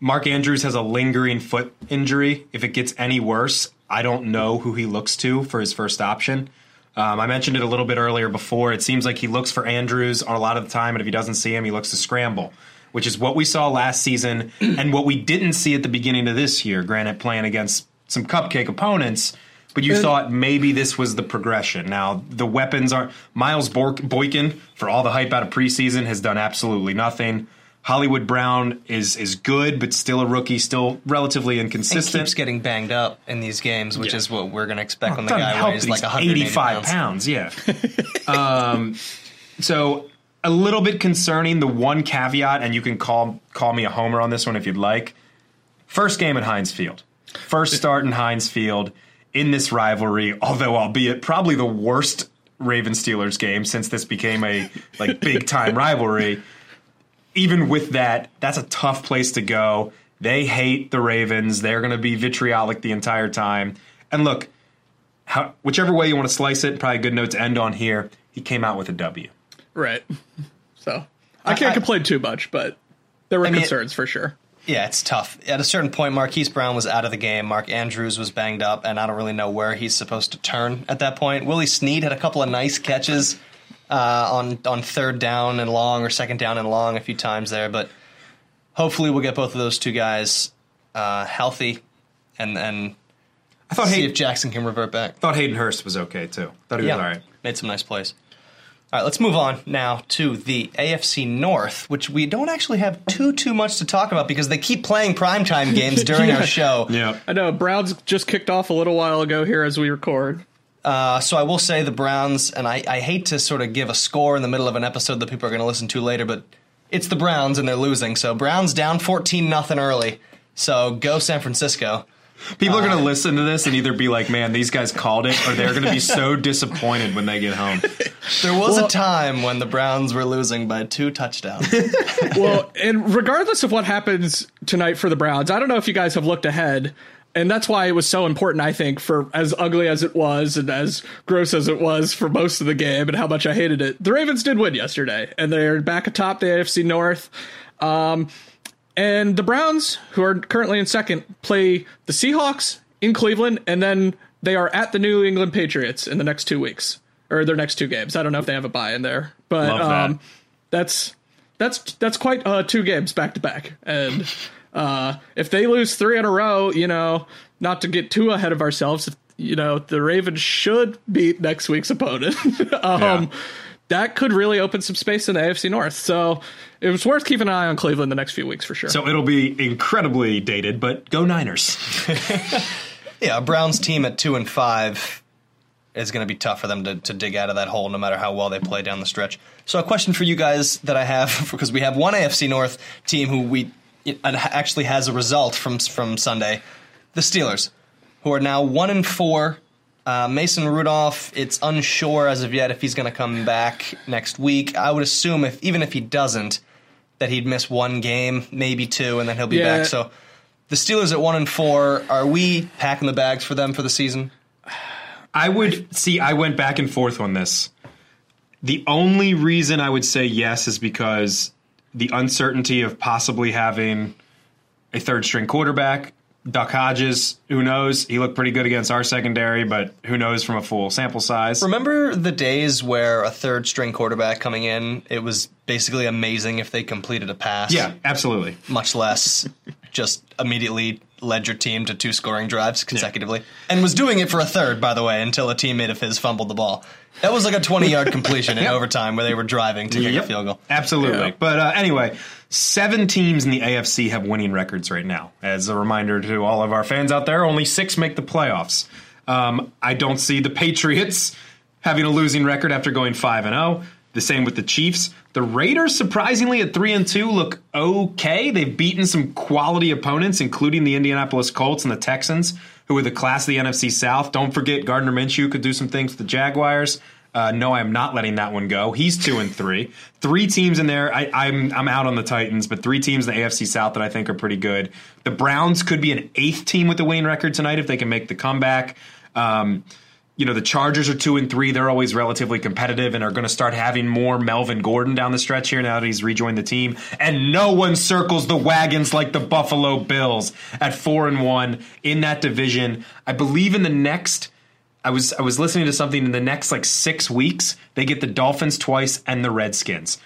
Mark Andrews has a lingering foot injury. If it gets any worse, I don't know who he looks to for his first option. Um, I mentioned it a little bit earlier before. It seems like he looks for Andrews a lot of the time, and if he doesn't see him, he looks to scramble, which is what we saw last season and what we didn't see at the beginning of this year. Granted, playing against some cupcake opponents, but you and, thought maybe this was the progression. Now the weapons are Miles Boykin for all the hype out of preseason has done absolutely nothing. Hollywood Brown is is good, but still a rookie, still relatively inconsistent. Keeps getting banged up in these games, which yeah. is what we're going to expect oh, when the guy weighs like 185 pounds. pounds yeah. um, so a little bit concerning. The one caveat, and you can call call me a homer on this one if you'd like. First game at Heinz Field, first start in Heinz Field in this rivalry, although albeit probably the worst Raven Steelers game since this became a like big time rivalry even with that, that's a tough place to go. They hate the Ravens. They're going to be vitriolic the entire time. And look, how, whichever way you want to slice it, probably a good note to end on here. He came out with a W. Right. So I can't I, complain too much, but there were I concerns for sure. Yeah, it's tough. At a certain point, Marquise Brown was out of the game. Mark Andrews was banged up, and I don't really know where he's supposed to turn at that point. Willie Snead had a couple of nice catches uh, on on third down and long or second down and long a few times there. But hopefully, we'll get both of those two guys uh, healthy, and and I thought see Hayden, if Jackson can revert back. Thought Hayden Hurst was okay too. Thought he yeah, was all right. Made some nice plays. All right, let's move on now to the AFC North, which we don't actually have too too much to talk about because they keep playing primetime games during yeah. our show. Yeah, I know. Browns just kicked off a little while ago here as we record. Uh, so I will say the Browns, and I, I hate to sort of give a score in the middle of an episode that people are going to listen to later, but it's the Browns and they're losing. So Browns down 14 nothing early. So go San Francisco. People are going to listen to this and either be like, "Man, these guys called it," or they're going to be so disappointed when they get home. There was a time when the Browns were losing by two touchdowns. well, and regardless of what happens tonight for the Browns, I don't know if you guys have looked ahead. And that's why it was so important, I think, for as ugly as it was and as gross as it was for most of the game and how much I hated it. The Ravens did win yesterday, and they're back atop the AFC North. Um, and the Browns, who are currently in second, play the Seahawks in Cleveland, and then they are at the New England Patriots in the next two weeks or their next two games. I don't know if they have a bye in there, but Love that. um, that's that's that's quite uh, two games back to back. And uh, if they lose three in a row, you know, not to get too ahead of ourselves, you know, the Ravens should beat next week's opponent. um, Yeah. That could really open some space in the AFC North. So it was worth keeping an eye on Cleveland the next few weeks for sure. So it'll be incredibly dated, but go Niners. yeah, Browns team at two and five is going to be tough for them to, to dig out of that hole, no matter how well they play down the stretch. So, a question for you guys that I have, because we have one AFC North team who we actually has a result from from Sunday, the Steelers, who are now one and four. Uh, Mason Rudolph, it's unsure as of yet if he's going to come back next week. I would assume if even if he doesn't, that he'd miss one game, maybe two, and then he'll be Yeah. back. So the Steelers at one and four, are we packing the bags for them for the season? I would see. I went back and forth on this. The only reason I would say yes is because the uncertainty of possibly having a third string quarterback. Duck Hodges, who knows? He looked pretty good against our secondary, but who knows from a full sample size? Remember the days where a third string quarterback coming in, it was basically amazing if they completed a pass. Yeah, absolutely. Much less just immediately led your team to two scoring drives consecutively. And was doing it for a third, by the way, until a teammate of his fumbled the ball. That was like a 20 yard completion in overtime where they were driving to kick Yep. a field goal. Absolutely. But uh, anyway, seven teams in the AFC have winning records right now. As a reminder to all of our fans out there, only six make the playoffs. Um, I don't see the Patriots having a losing record after going five and zero. The same with the Chiefs. The Raiders, surprisingly at three and two, look okay. They've beaten some quality opponents, including the Indianapolis Colts and the Texans, who are the class of the NFC South. Don't forget Gardner Minshew could do some things with the Jaguars. Uh, no, I'm not letting that one go. He's two and three. Three teams in there. I, I'm I'm out on the Titans, but three teams in the AFC South that I think are pretty good. The Browns could be an eighth team with the winning record tonight if they can make the comeback. Um, you know, the Chargers are two and three. They're always relatively competitive and are going to start having more Melvin Gordon down the stretch here now that he's rejoined the team. And no one circles the wagons like the Buffalo Bills at four and one in that division. I believe in the next. I was I was listening to something in the next like six weeks. They get the Dolphins twice and the Redskins.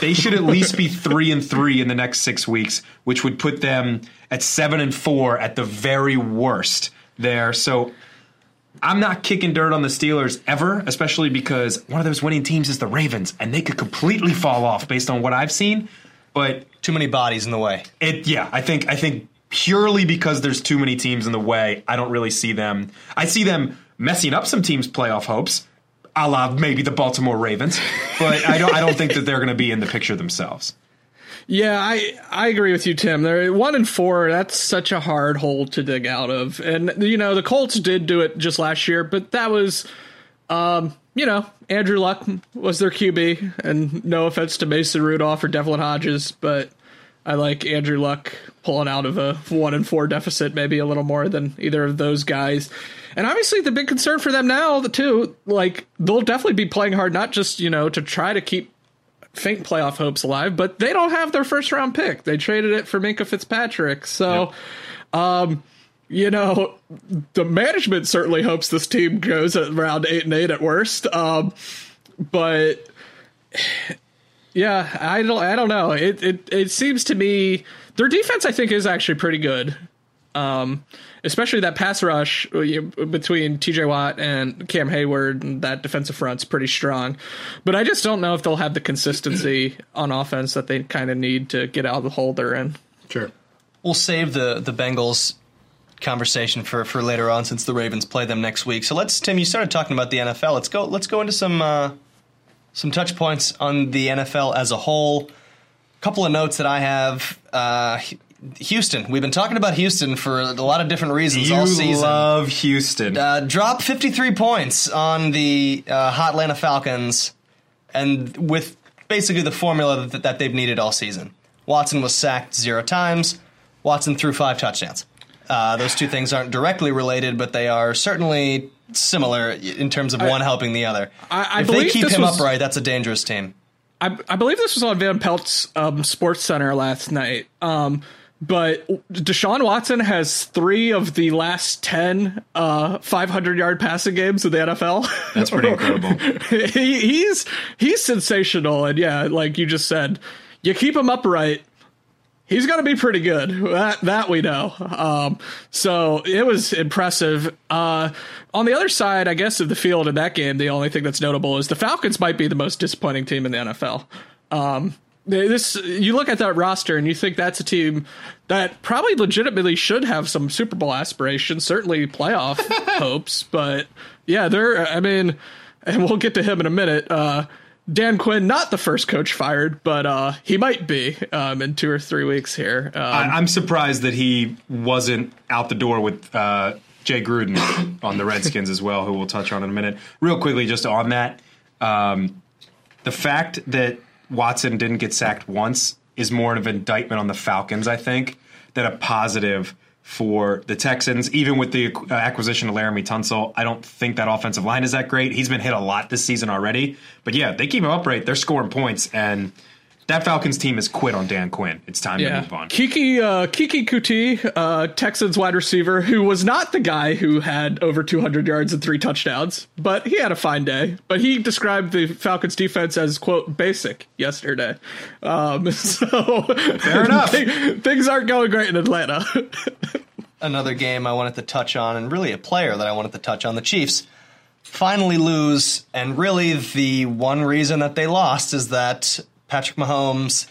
They should at least be three and three in the next six weeks, which would put them at seven and four at the very worst there. So I'm not kicking dirt on the Steelers ever, especially because one of those winning teams is the Ravens, and they could completely fall off based on what I've seen. But Too many bodies in the way. it, yeah, I think I think purely because there's too many teams in the way, I don't really see them. I see them messing up some teams' playoff hopes, a la maybe the Baltimore Ravens, but I don't I don't think that they're going to be in the picture themselves. Yeah, I I agree with you, Tim. They're one and four. That's such a hard hole to dig out of. And you know, the Colts did do it just last year, but that was, um, you know, Andrew Luck was their QB. And no offense to Mason Rudolph or Devlin Hodges, but I like Andrew Luck pulling out of a one and four deficit, maybe a little more than either of those guys. And obviously, the big concern for them now, two, like they'll definitely be playing hard, not just you know to try to keep faint playoff hopes alive, but they don't have their first round pick. They traded it for Minkah Fitzpatrick. So, um, you know, the management certainly hopes this team goes at around eight and eight at worst. Um, but yeah, I don't, I don't know. It, it, it seems to me their defense, I think, is actually pretty good. Um, especially that pass rush uh, between TJ Watt and Cam Heyward, and that defensive front's pretty strong. But I just don't know if they'll have the consistency on offense that they kind of need to get out of the hole they're in. Sure. We'll save the the Bengals conversation for, for later on since the Ravens play them next week. So let's Tim, you started talking about the NFL. Let's go let's go into some uh, some touch points on the NFL as a whole. A couple of notes that I have. Uh, Houston. We've been talking about Houston for a lot of different reasons You all season. love Houston. uh, drop 53 points on the uh, hot Atlanta Falcons, and with basically the formula that, that they've needed all season. Watson was sacked zero times. Watson threw five touchdowns. Uh, those two things aren't directly related, but they are certainly similar in terms of one helping the other. I- I if they keep him was- upright, that's a dangerous team. I, I believe this was on Van Pelt's um, Sports Center last night. Um, but Deshaun Watson has three of the last 10 uh, 500 yard passing games in the NFL. That's pretty incredible. he, he's he's sensational, and yeah, like you just said, you keep him upright. He's going to be pretty good. That that we know. Um, so it was impressive. Uh, on the other side, I guess of the field in that game, the only thing that's notable is the Falcons might be the most disappointing team in the NFL. Um, this you look at that roster and you think that's a team that probably legitimately should have some Super Bowl aspirations, certainly playoff hopes. But yeah, they're. I mean, and we'll get to him in a minute. Uh, Dan Quinn, not the first coach fired, but uh, he might be um, in two or three weeks here. Um, I, I'm surprised that he wasn't out the door with uh, Jay Gruden on the Redskins as well, who we'll touch on in a minute. Real quickly, just on that, um, the fact that Watson didn't get sacked once is more of an indictment on the Falcons, I think, than a positive for the Texans. Even with the uh, acquisition of Laremy Tunsil, I don't think that offensive line is that great. He's been hit a lot this season already, but yeah, they keep him upright. They're scoring points, and that Falcons team has quit on Dan Quinn. It's time to move on. Keke uh, Keke Coutee, uh, Texans wide receiver, who was not the guy who had over 200 yards and three touchdowns, but he had a fine day. But he described the Falcons defense as quote basic yesterday. Um, so Fair enough. things aren't going great in Atlanta. another game I wanted to touch on, and really a player that I wanted to touch on. The Chiefs finally lose, and really the one reason that they lost is that Patrick Mahomes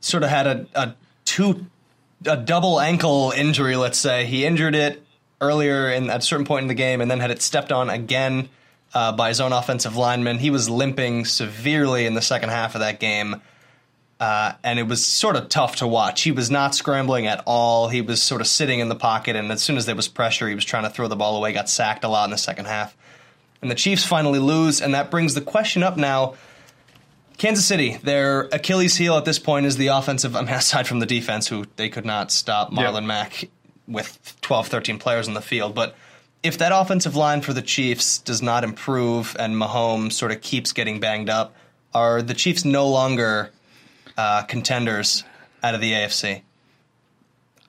sort of had a, a two a double ankle injury. Let's say he injured it earlier in at a certain point in the game, and then had it stepped on again uh, by his own offensive lineman. He was limping severely in the second half of that game. Uh, and it was sort of tough to watch. He was not scrambling at all. He was sort of sitting in the pocket, and as soon as there was pressure, he was trying to throw the ball away. Got sacked a lot in the second half, and the Chiefs finally lose, and that brings the question up now. Kansas City, their Achilles heel at this point is the offensive. I mean, aside from the defense, who they could not stop Marlon Mack with 12, 13 players on the field, but if that offensive line for the Chiefs does not improve and Mahomes sort of keeps getting banged up, are the Chiefs no longer uh, contenders out of the AFC?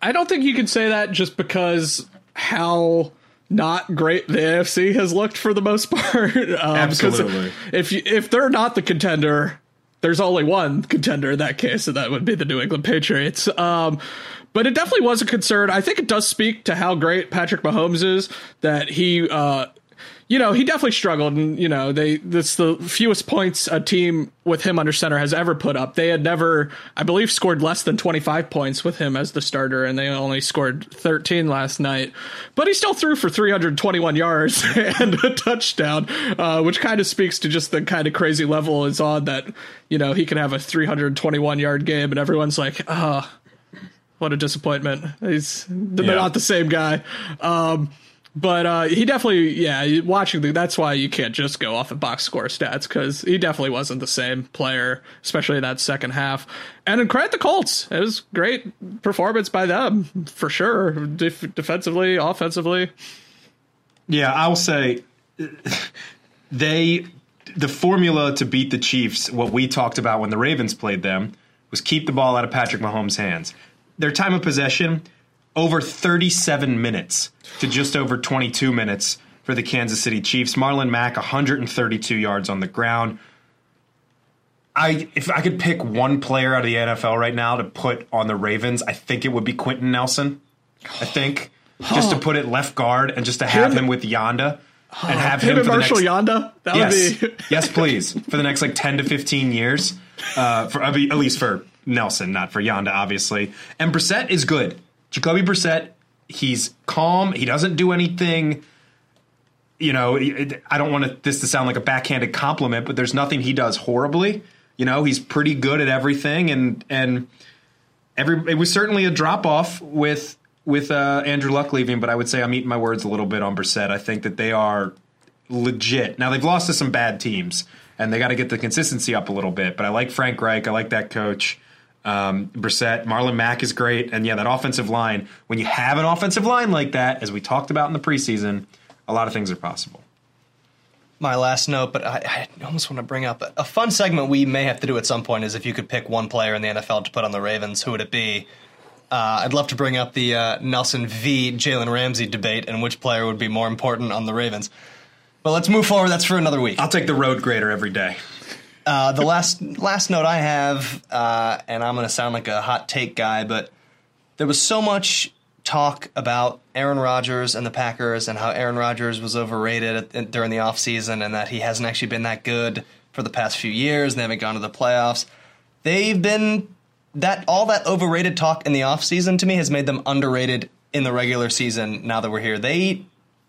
I don't think you can say that just because how not great the AFC has looked for the most part. um, Absolutely. If you, if they're not the contender, there's only one contender in that case, and that would be the New England Patriots. Um, but it definitely was a concern. I think it does speak to how great Patrick Mahomes is that he, uh, you know, he definitely struggled, and you know, they that's the fewest points a team with him under center has ever put up. They had never, I believe, scored less than 25 points with him as the starter, and they only scored 13 last night. But he still threw for 321 yards and a touchdown, uh, which kind of speaks to just the kind of crazy level is on that. You know, he can have a 321 yard game, and everyone's like, ah. what a disappointment. He's they're Yeah. not the same guy. Um, but uh, he definitely, yeah, watching the, that's why you can't just go off of box score stats because he definitely wasn't the same player, especially in that second half. And credit the Colts, it was great performance by them for sure, Def- defensively, offensively. Yeah, I'll say they the formula to beat the Chiefs, what we talked about when the Ravens played them, was keep the ball out of Patrick Mahomes' hands. Their time of possession over 37 minutes to just over 22 minutes for the Kansas City Chiefs. Marlon Mack 132 yards on the ground. I if I could pick one player out of the NFL right now to put on the Ravens, I think it would be Quenton Nelson. I think just to put it left guard and just to have Him- him, with Yanda and have Him him, for the Marshal next, Yanda, that yes, would be. yes, please, for the next like ten to fifteen years, uh, for at least for Nelson, not for Yanda, obviously. And Brissett is good. Jacoby Brissett, he's calm. He doesn't do anything. You know, I don't want this to sound like a backhanded compliment, but there's nothing he does horribly. You know, he's pretty good at everything, and and every it was certainly a drop off with with uh, Andrew Luck leaving, but I would say I'm eating my words a little bit on Brissett. I think that they are legit. Now they've lost to some bad teams, and they got to get the consistency up a little bit. But I like Frank Reich. I like that coach. Um, Brissett, Marlon Mack is great, and yeah, that offensive line. When you have an offensive line like that, as we talked about in the preseason, a lot of things are possible. My last note, but I, I almost want to bring up a fun segment we may have to do at some point is if you could pick one player in the NFL to put on the Ravens, who would it be? Uh, I'd love to bring up the uh, Nelson v. Jalen Ramsey debate and which player would be more important on the Ravens. But let's move forward. That's for another week. I'll take the road grader every day. Uh, the last last note I have, uh, and I'm going to sound like a hot take guy, but there was so much talk about Aaron Rodgers and the Packers and how Aaron Rodgers was overrated at, during the offseason and that he hasn't actually been that good for the past few years and they haven't gone to the playoffs. They've been that all that overrated talk in the offseason to me has made them underrated in the regular season now that we're here. They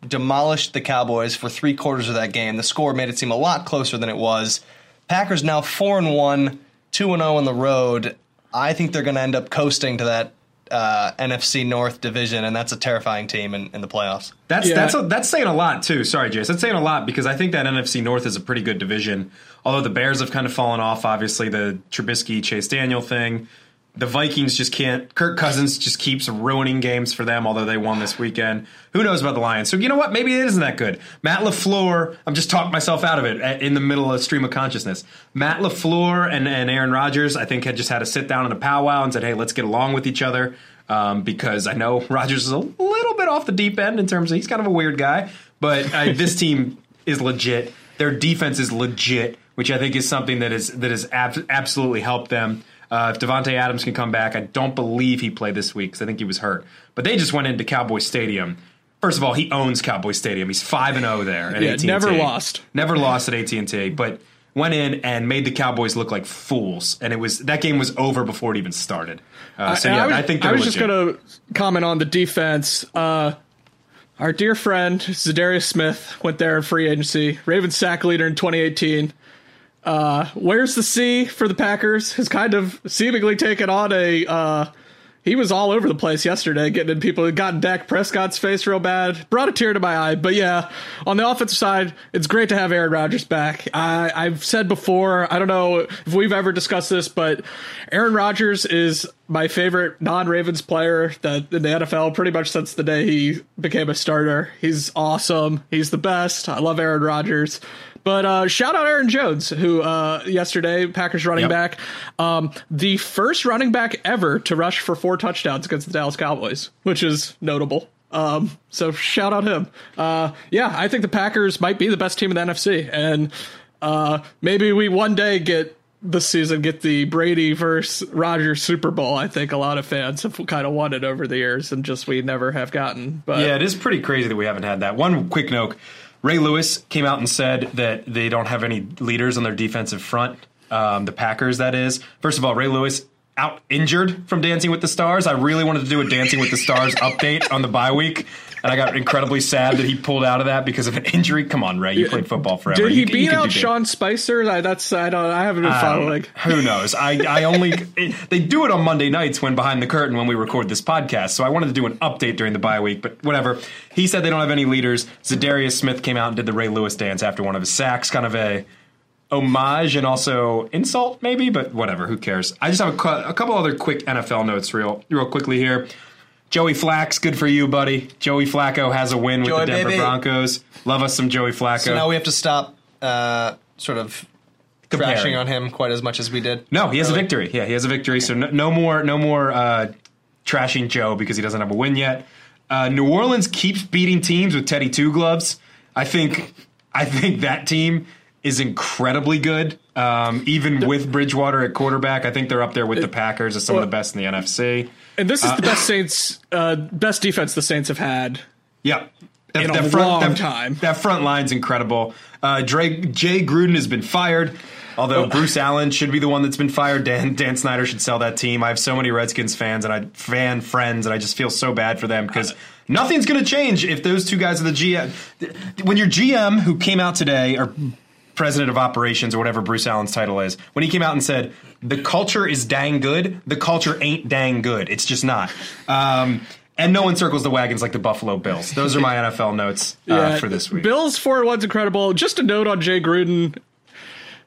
demolished the Cowboys for three quarters of that game. The score made it seem a lot closer than it was. Packers now four and one, two and zero on the road. I think they're going to end up coasting to that uh, NFC North division, and that's a terrifying team in, in the playoffs. That's yeah. that's a, that's saying a lot too. Sorry, Jace, that's saying a lot because I think that NFC North is a pretty good division. Although the Bears have kind of fallen off, obviously the Trubisky Chase Daniel thing the Vikings just can't. Kirk Cousins just keeps ruining games for them, although they won this weekend. Who knows about the Lions? So you know what? Maybe it isn't that good. Matt LaFleur. I'm just talking myself out of it in the middle of stream of consciousness. Matt LaFleur and, and Aaron Rodgers, I think, had just had to sit down in a powwow and said, "Hey, let's get along with each other." Um, because I know Rodgers is a little bit off the deep end in terms of he's kind of a weird guy, but uh, this team is legit. Their defense is legit, which I think is something that is that has ab- absolutely helped them. Uh, if Davante Adams can come back, I don't believe he played this week because I think he was hurt. But they just went into Cowboy Stadium. First of all, he owns Cowboy Stadium. He's five and zero oh there at yeah, AT&T. Never lost. Never lost at AT and T. But went in and made the Cowboys look like fools. And it was that game was over before it even started. Uh, so yeah, I, was, I think I was legit. just going to comment on the defense. Uh, our dear friend Za'Darius Smith went there in free agency. Ravens sack leader in 2018. Uh, where's the C for the Packers has kind of seemingly taken on a. Uh, he was all over the place yesterday, getting in people. Got Dak Prescott's face real bad. Brought a tear to my eye. But yeah, on the offensive side, it's great to have Aaron Rodgers back. I, I've said before, I don't know if we've ever discussed this, but Aaron Rodgers is my favorite non-Ravens player that in the NFL pretty much since the day he became a starter. He's awesome. He's the best. I love Aaron Rodgers. But uh, shout out Aaron Jones, who uh, yesterday Packers running yep. back, um, the first running back ever to rush for four touchdowns against the Dallas Cowboys, which is notable. Um, so shout out him. Uh, yeah, I think the Packers might be the best team in the NFC, and uh, maybe we one day get this season get the Brady versus Rodgers Super Bowl. I think a lot of fans have kind of wanted over the years, and just we never have gotten. But yeah, it is pretty crazy that we haven't had that. One quick note: Ray Lewis came out and said that they don't have any leaders on their defensive front. Um, the Packers, that is. First of all, Ray Lewis out injured from Dancing with the Stars. I really wanted to do a Dancing with the Stars update on the bye week, and I got incredibly sad that he pulled out of that because of an injury. Come on, Ray, you played football forever. Did he you, beat you out Sean Spicer? I, that's I don't. I haven't been um, following. Who knows? I I only they do it on Monday nights when behind the curtain when we record this podcast. So I wanted to do an update during the bye week, but whatever. He said they don't have any leaders. Za'Darius Smith came out and did the Ray Lewis dance after one of his sacks, kind of a homage and also insult, maybe, but whatever. Who cares? I just have a, cu- a couple other quick NFL notes, real real quickly here. Joey Flax, good for you, buddy. Joey Flacco has a win with Joey, the Denver baby. Broncos. Love us some Joey Flacco. So now we have to stop, uh, sort of Comparing. trashing on him quite as much as we did. No, he has really? a victory. Yeah, he has a victory. Okay. So no, no, more, no more uh, trashing Joe because he doesn't have a win yet. Uh, New Orleans keeps beating teams with Teddy Two Gloves. I think, I think that team is incredibly good. Um, even with Bridgewater at quarterback, I think they're up there with the Packers as some well, of the best in the NFC. And this is uh, the best Saints, uh, best defense the Saints have had. Yeah, that, in that a front, long that, time. That front line's incredible. Uh, Dre, Jay Gruden has been fired. Although oh. Bruce Allen should be the one that's been fired, Dan Dan Snyder should sell that team. I have so many Redskins fans and I fan friends, and I just feel so bad for them because nothing's going to change if those two guys are the GM. When your GM who came out today or president of operations or whatever Bruce Allen's title is, when he came out and said the culture is dang good, the culture ain't dang good. It's just not. Um, and no one circles the wagons like the Buffalo Bills. Those are my NFL notes uh, Yeah, for this week. Bills four one's incredible. Just a note on Jay Gruden.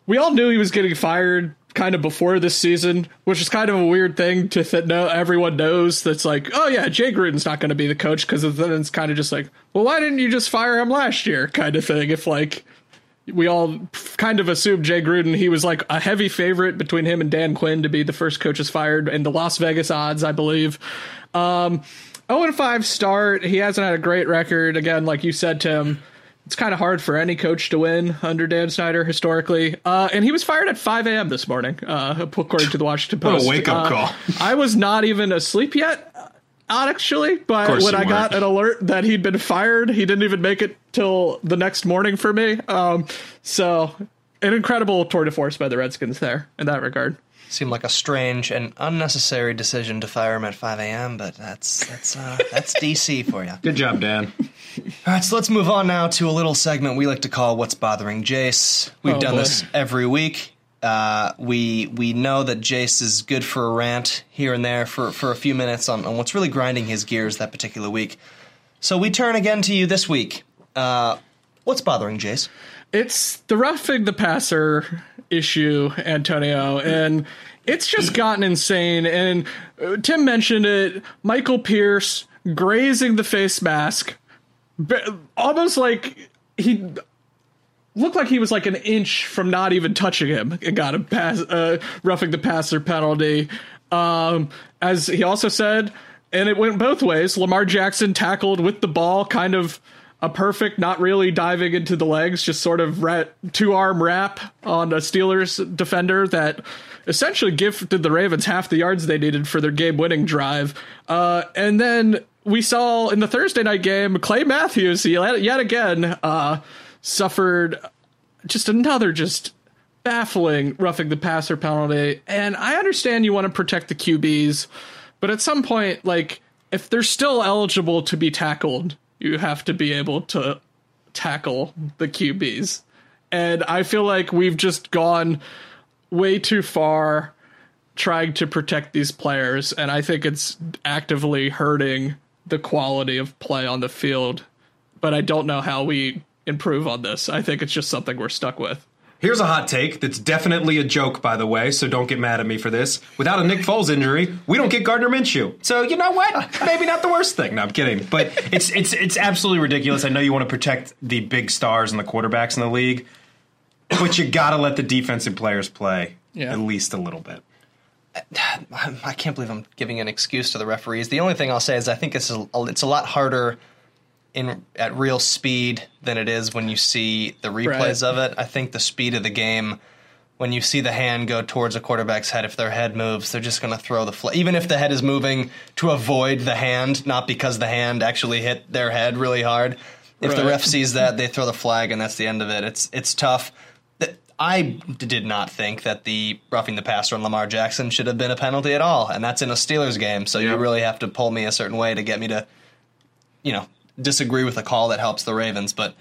We all knew he was getting fired kind of before this season, which is kind of a weird thing to th- know. Everyone knows that's like, oh yeah, Jay Gruden's not going to be the coach because then it's kind of just like, well, why didn't you just fire him last year? Kind of thing. If like we all kind of assumed Jay Gruden, he was like a heavy favorite between him and Dan Quinn to be the first coaches fired in the Las Vegas odds, I believe. Um, 0 and 5 start. He hasn't had a great record. Again, like you said, Tim, it's kind of hard for any coach to win under Dan Snyder historically. Uh, and he was fired at 5 a.m. this morning, uh, according to the Washington What a Post. wake-up Uh, call. I was not even asleep yet, actually, but when I got weren't. an alert that he'd been fired, he didn't even make it till the next morning for me. Um, so, an incredible tour de force by the Redskins there in that regard. Seemed like a strange and unnecessary decision to fire him at 5 a.m., but that's that's uh, that's DC for you. Good job, Dan. All right, so let's move on now to a little segment we like to call "What's Bothering Jace." We've Oh, done boy. this every week. Uh, we we know that Jace is good for a rant here and there for, for a few minutes on, on what's really grinding his gears that particular week. So we turn again to you this week. Uh, what's bothering Jace? It's the roughing the passer issue, Antonio, and it's just gotten insane. And uh, Tim mentioned it. Michael Pierce grazing the face mask, almost like he looked like he was like an inch from not even touching him and got a pass, uh, roughing the passer penalty. Um, as he also said, and it went both ways. Lamar Jackson tackled with the ball, kind of a perfect, not really diving into the legs, just sort of two arm wrap on a Steelers defender that essentially gifted the Ravens half the yards they needed for their game winning drive. Uh, and then we saw in the Thursday night game, Clay Matthews yet, yet again uh, suffered just another just baffling roughing the passer penalty. And I understand you want to protect the QBs, but at some point, like if they're still eligible to be tackled, you have to be able to tackle the QBs. And I feel like we've just gone way too far trying to protect these players, and I think it's actively hurting the quality of play on the field. But I don't know how we improve on this. I think it's just something we're stuck with. Here's a hot take that's definitely a joke, by the way, so don't get mad at me for this. Without a Nick Foles injury, we don't get Gardner Minshew. So you know what? Maybe not the worst thing. No, I'm kidding. But it's it's it's absolutely ridiculous. I know you want to protect the big stars and the quarterbacks in the league, but you gotta let the defensive players play Yeah. at least a little bit. I can't believe I'm giving an excuse to the referees. The only thing I'll say is I think it's a, it's a lot harder in at real speed than it is when you see the replays Right. of it. I think the speed of the game when you see the hand go towards a quarterback's head if their head moves, they're just going to throw the flag. Even if the head is moving to avoid the hand, not because the hand actually hit their head really hard. If the ref sees that, they throw the flag and that's the end of it. It's it's tough. I did not think that the roughing the passer on Lamar Jackson should have been a penalty at all, and that's in a Steelers game. So you really have to pull me a certain way to get me to, you know, disagree with a call that helps the Ravens. But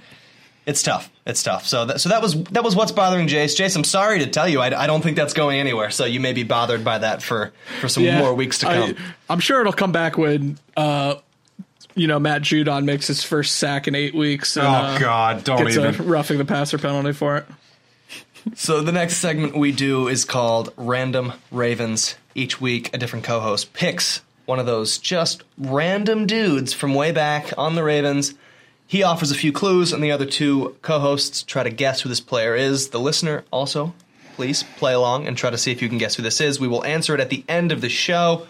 it's tough. It's tough. So that, so that was that was what's bothering Jace. Jace, I'm sorry to tell you, I, I don't think that's going anywhere. So you may be bothered by that for for some more weeks to come. I, am sure it'll come back when, uh, you know, Matt Judon makes his first sack in eight weeks. And, Oh, uh, God, don't gets even. a roughing the passer penalty for it. So the next segment we do is called Random Ravens. Each week, a different co-host picks one of those just random dudes from way back on the Ravens. He offers a few clues, and the other two co-hosts try to guess who this player is. The listener also, please play along and try to see if you can guess who this is. We will answer it at the end of the show.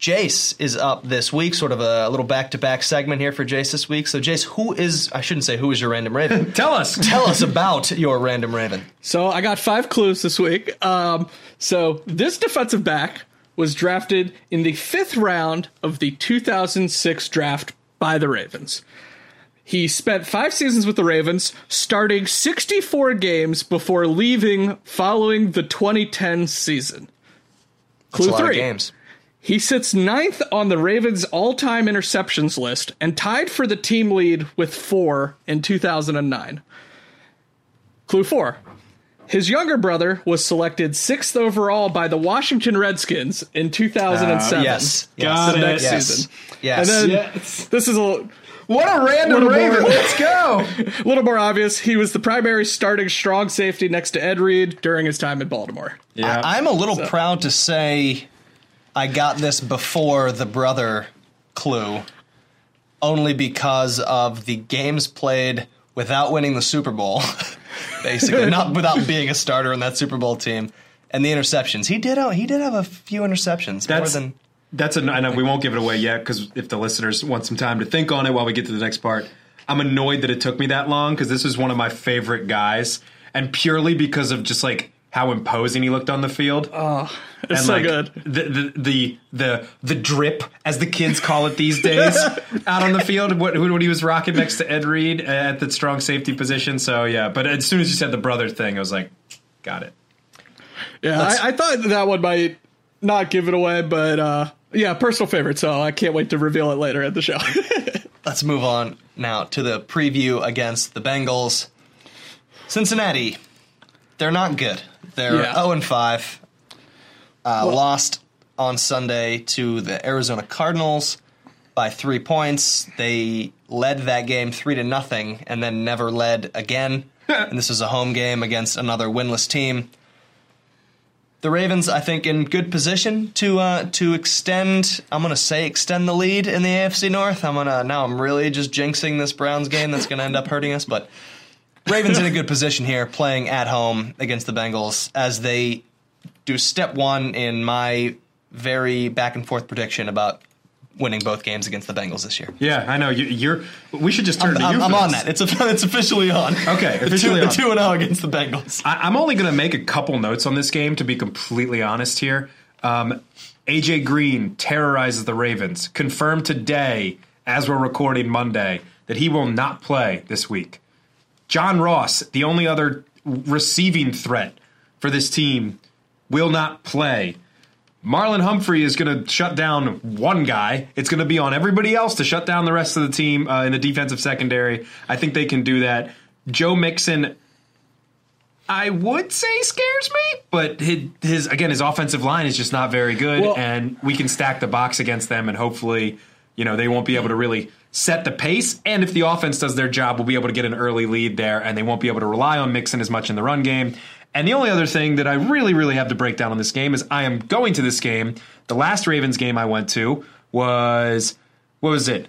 Jace is up this week, sort of a little back-to-back segment here for Jace this week. So, Jace, who is? I shouldn't say who is your random Raven. Tell us. Tell us about your random Raven. So I got five clues this week. Um, so this defensive back was drafted in the fifth round of the 2006 draft by the Ravens. He spent five seasons with the Ravens, starting 64 games before leaving following the 2010 season. Clue lot of three. games. He sits ninth on the Ravens' all time interceptions list and tied for the team lead with four in 2009. Clue four. His younger brother was selected sixth overall by the Washington Redskins in 2007. Uh, yes. Got the it. next Yes. season. Yes. And then Yes. this is a What a random Little Raven. more. Let's go. A little more obvious. He was the primary starting strong safety next to Ed Reed during his time in Baltimore. Yeah. I, am a little proud to say I got this before the brother clue, only because of the games played without winning the Super Bowl, basically, not without being a starter in that Super Bowl team, and the interceptions. He did. Uh, he did have a few interceptions That's- more than. That's a. I know we won't give it away yet because if the listeners want some time to think on it while we get to the next part, I'm annoyed that it took me that long because this is one of my favorite guys, and purely because of just like how imposing he looked on the field. Oh, it's and so like good. The, the the the the drip, as the kids call it these days, out on the field. What when he was rocking next to Ed Reed at the strong safety position. So yeah, but as soon as you said the brother thing, I was like, got it. Yeah, I, I thought that one might not give it away, but uh, yeah, personal favorite. So I can't wait to reveal it later at the show. Let's move on now to the preview against the Bengals. Cincinnati, they're not good. They're Yeah. 0 and 5. Uh, lost on Sunday to the Arizona Cardinals by three points. They led that game three to nothing, and then never led again. and this was a home game against another winless team. The Ravens, I think, in good position to uh, to extend. I'm gonna say extend the lead in the AFC North. I'm gonna now. I'm really just jinxing this Browns game. That's gonna end up hurting us. But Ravens in a good position here, playing at home against the Bengals as they do step one in my very back and forth prediction about winning both games against the Bengals this year. Yeah, I know you, you're. We should just turn I'm, to. I'm, for I'm on this. that. It's a, it's officially on. Okay, the officially two, on. the two and zero against the Bengals. I, I'm only going to make a couple notes on this game to be completely honest here. Um, AJ Green terrorizes the Ravens. Confirmed today, as we're recording Monday, that he will not play this week. John Ross, the only other receiving threat for this team, will not play. Marlon Humphrey is going to shut down one guy. It's going to be on everybody else to shut down the rest of the team uh, in the defensive secondary. I think they can do that. Joe Mixon, I would say scares me, but his, his again his offensive line is just not very good, Well- and we can stack the box against them, and hopefully, you know, they won't be able to really set the pace. And if the offense does their job, we'll be able to get an early lead there, and they won't be able to rely on Mixon as much in the run game. And the only other thing that I really, really have to break down on this game is I am going to this game. The last Ravens game I went to was what was it?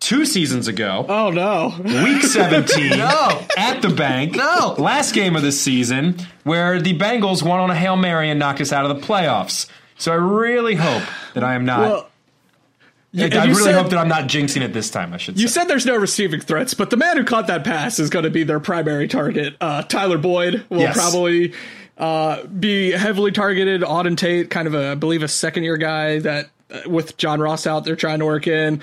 Two seasons ago. oh no! Week 17 No. at the bank. No. Last game of the season where the Bengals won on a Hail Mary and knocked us out of the playoffs. So I really hope that I am not. Well, I, I really said- hope that I'm not jinxing it this time, I should say. You say. said there's no receiving threats, but the man who caught that pass is going to be their primary target. Uh, Tyler Boyd will Yes. probably uh, be heavily targeted. Auden Tate, kind of a, I believe, a second year guy that uh, with John Ross out, they're trying to work in.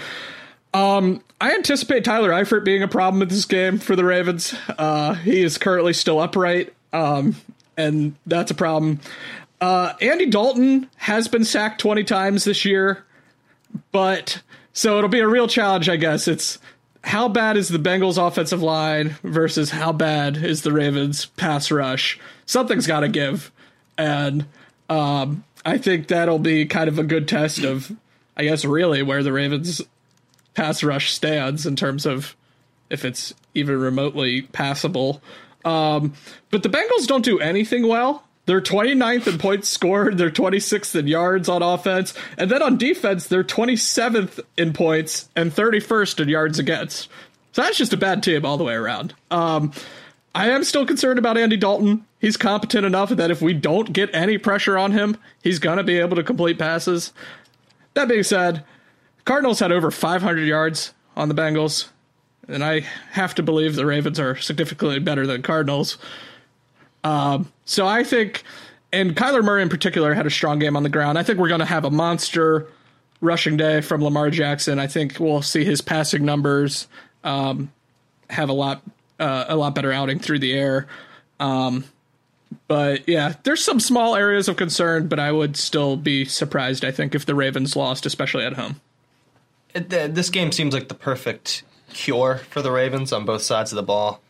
Um, I anticipate Tyler Eifert being a problem in this game for the Ravens. Uh, he is currently still upright, um, and that's a problem. Uh, Andy Dalton has been sacked 20 times this year, but so it'll be a real challenge, I guess. It's how bad is the Bengals offensive line versus how bad is the Ravens pass rush? Something's got to give. And um, I think that'll be kind of a good test of, I guess, really where the Ravens pass rush stands in terms of if it's even remotely passable. Um, but the Bengals don't do anything well. They're 29th in points scored. They're 26th in yards on offense. And then on defense, they're 27th in points and 31st in yards against. So that's just a bad team all the way around. Um, I am still concerned about Andy Dalton. He's competent enough that if we don't get any pressure on him, he's going to be able to complete passes. That being said, Cardinals had over 500 yards on the Bengals, and I have to believe the Ravens are significantly better than Cardinals. Um, so I think, and Kyler Murray in particular had a strong game on the ground. I think we're going to have a monster rushing day from Lamar Jackson. I think we'll see his passing numbers um, have a lot uh, a lot better outing through the air. Um, but yeah, there's some small areas of concern, but I would still be surprised. I think if the Ravens lost, especially at home. It, th- this game seems like the perfect cure for the Ravens on both sides of the ball.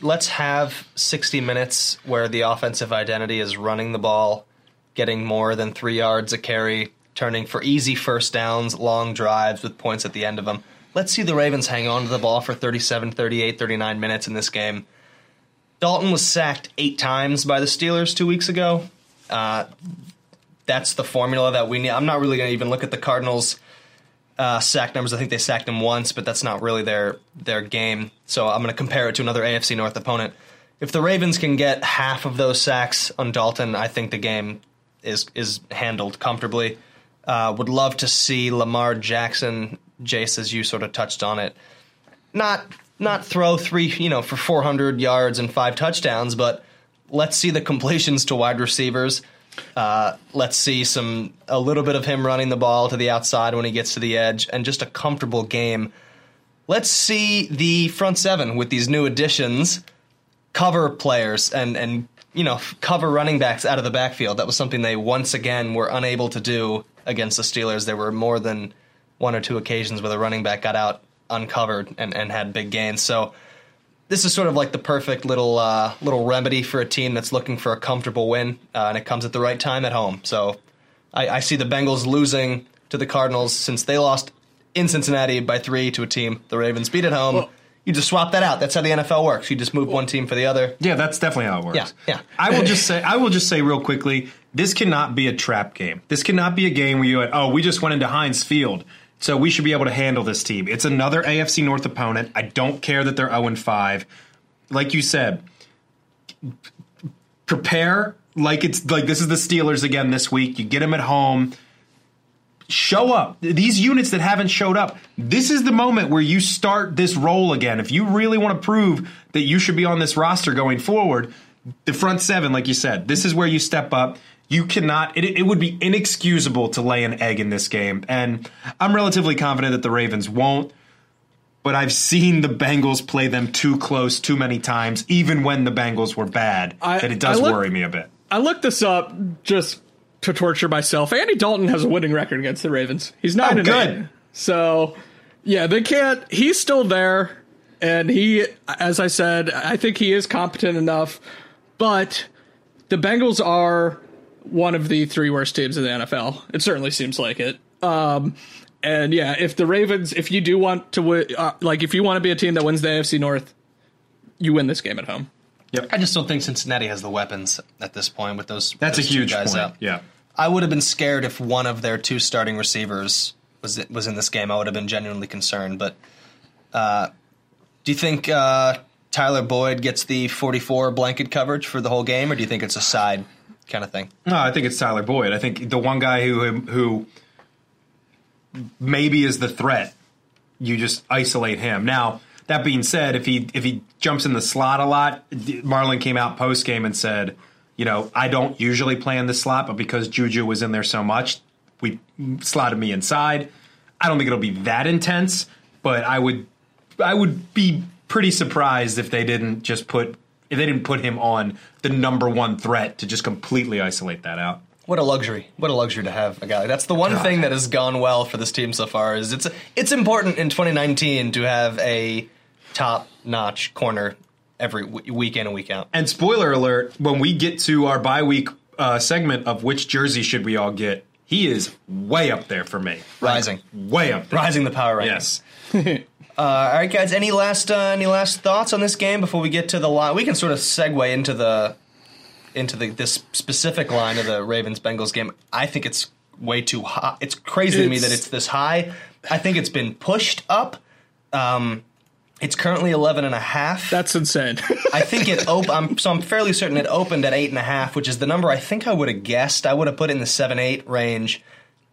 Let's have 60 minutes where the offensive identity is running the ball, getting more than three yards a carry, turning for easy first downs, long drives with points at the end of them. Let's see the Ravens hang on to the ball for 37, 38, 39 minutes in this game. Dalton was sacked eight times by the Steelers two weeks ago. Uh, that's the formula that we need. I'm not really going to even look at the Cardinals' uh, sack numbers. I think they sacked him once, but that's not really their their game. So I'm going to compare it to another AFC North opponent. If the Ravens can get half of those sacks on Dalton, I think the game is is handled comfortably. Uh, would love to see Lamar Jackson, Jace, as you sort of touched on it, not not throw three, you know, for 400 yards and five touchdowns, but let's see the completions to wide receivers. Uh, let's see some a little bit of him running the ball to the outside when he gets to the edge, and just a comfortable game. Let's see the front seven with these new additions cover players and and you know cover running backs out of the backfield. That was something they once again were unable to do against the Steelers. There were more than one or two occasions where the running back got out uncovered and, and had big gains. So this is sort of like the perfect little uh, little remedy for a team that's looking for a comfortable win, uh, and it comes at the right time at home. So I, I, see the Bengals losing to the Cardinals since they lost in Cincinnati by three to a team the Ravens beat at home. Well, you just swap that out. That's how the NFL works. You just move one team for the other. Yeah, that's definitely how it works. Yeah, yeah. I will just say, I will just say real quickly, this cannot be a trap game. This cannot be a game where you, at, oh, we just went into Heinz Field so we should be able to handle this team. It's another AFC North opponent. I don't care that they're 0 5. Like you said, prepare like it's like this is the Steelers again this week. You get them at home. Show up. These units that haven't showed up, this is the moment where you start this role again. If you really want to prove that you should be on this roster going forward, the front seven, like you said, this is where you step up. You cannot. It, it, would be inexcusable to lay an egg in this game, and I'm relatively confident that the Ravens won't. But I've seen the Bengals play them too close too many times, even when the Bengals were bad. I, that it does look, worry me a bit. I looked this up just to torture myself. Andy Dalton has a winning record against the Ravens. He's nine oh, and good. Eight. So yeah, they can't. He's still there, and he, as I said, I think he is competent enough. But the Bengals are one of the three worst teams in the NFL. It certainly seems like it. Um, and yeah, if the Ravens, if you do want to win, uh, like if you want to be a team that wins the AFC North, you win this game at home. Yep. I just don't think Cincinnati has the weapons at this point with those. That's those a huge guys point. Out. Yeah. I would have been scared if one of their two starting receivers was was in this game. I would have been genuinely concerned. But uh, do you think uh, Tyler Boyd gets the 44 blanket coverage for the whole game, or do you think it's a side kind of thing. No, I think it's Tyler Boyd. I think the one guy who who maybe is the threat. You just isolate him. Now, that being said, if he if he jumps in the slot a lot, Marlon came out post game and said, you know, I don't usually play in the slot, but because Juju was in there so much, we slotted me inside. I don't think it'll be that intense, but I would I would be pretty surprised if they didn't just put if they didn't put him on the number one threat to just completely isolate that out. What a luxury! What a luxury to have a guy. That's the one God. thing that has gone well for this team so far. Is it's it's important in 2019 to have a top notch corner every week in and week out. And spoiler alert: when we get to our bye week uh, segment of which jersey should we all get, he is way up there for me. Rising, like, way up, there. rising the power rankings. Yes. Uh, all right, guys. Any last uh, any last thoughts on this game before we get to the line? We can sort of segue into the into the this specific line of the Ravens Bengals game. I think it's way too high. It's crazy it's, to me that it's this high. I think it's been pushed up. Um, it's currently 11 and a half. That's insane. I think it op- I'm, so I'm fairly certain it opened at eight and a half, which is the number I think I would have guessed. I would have put it in the seven eight range,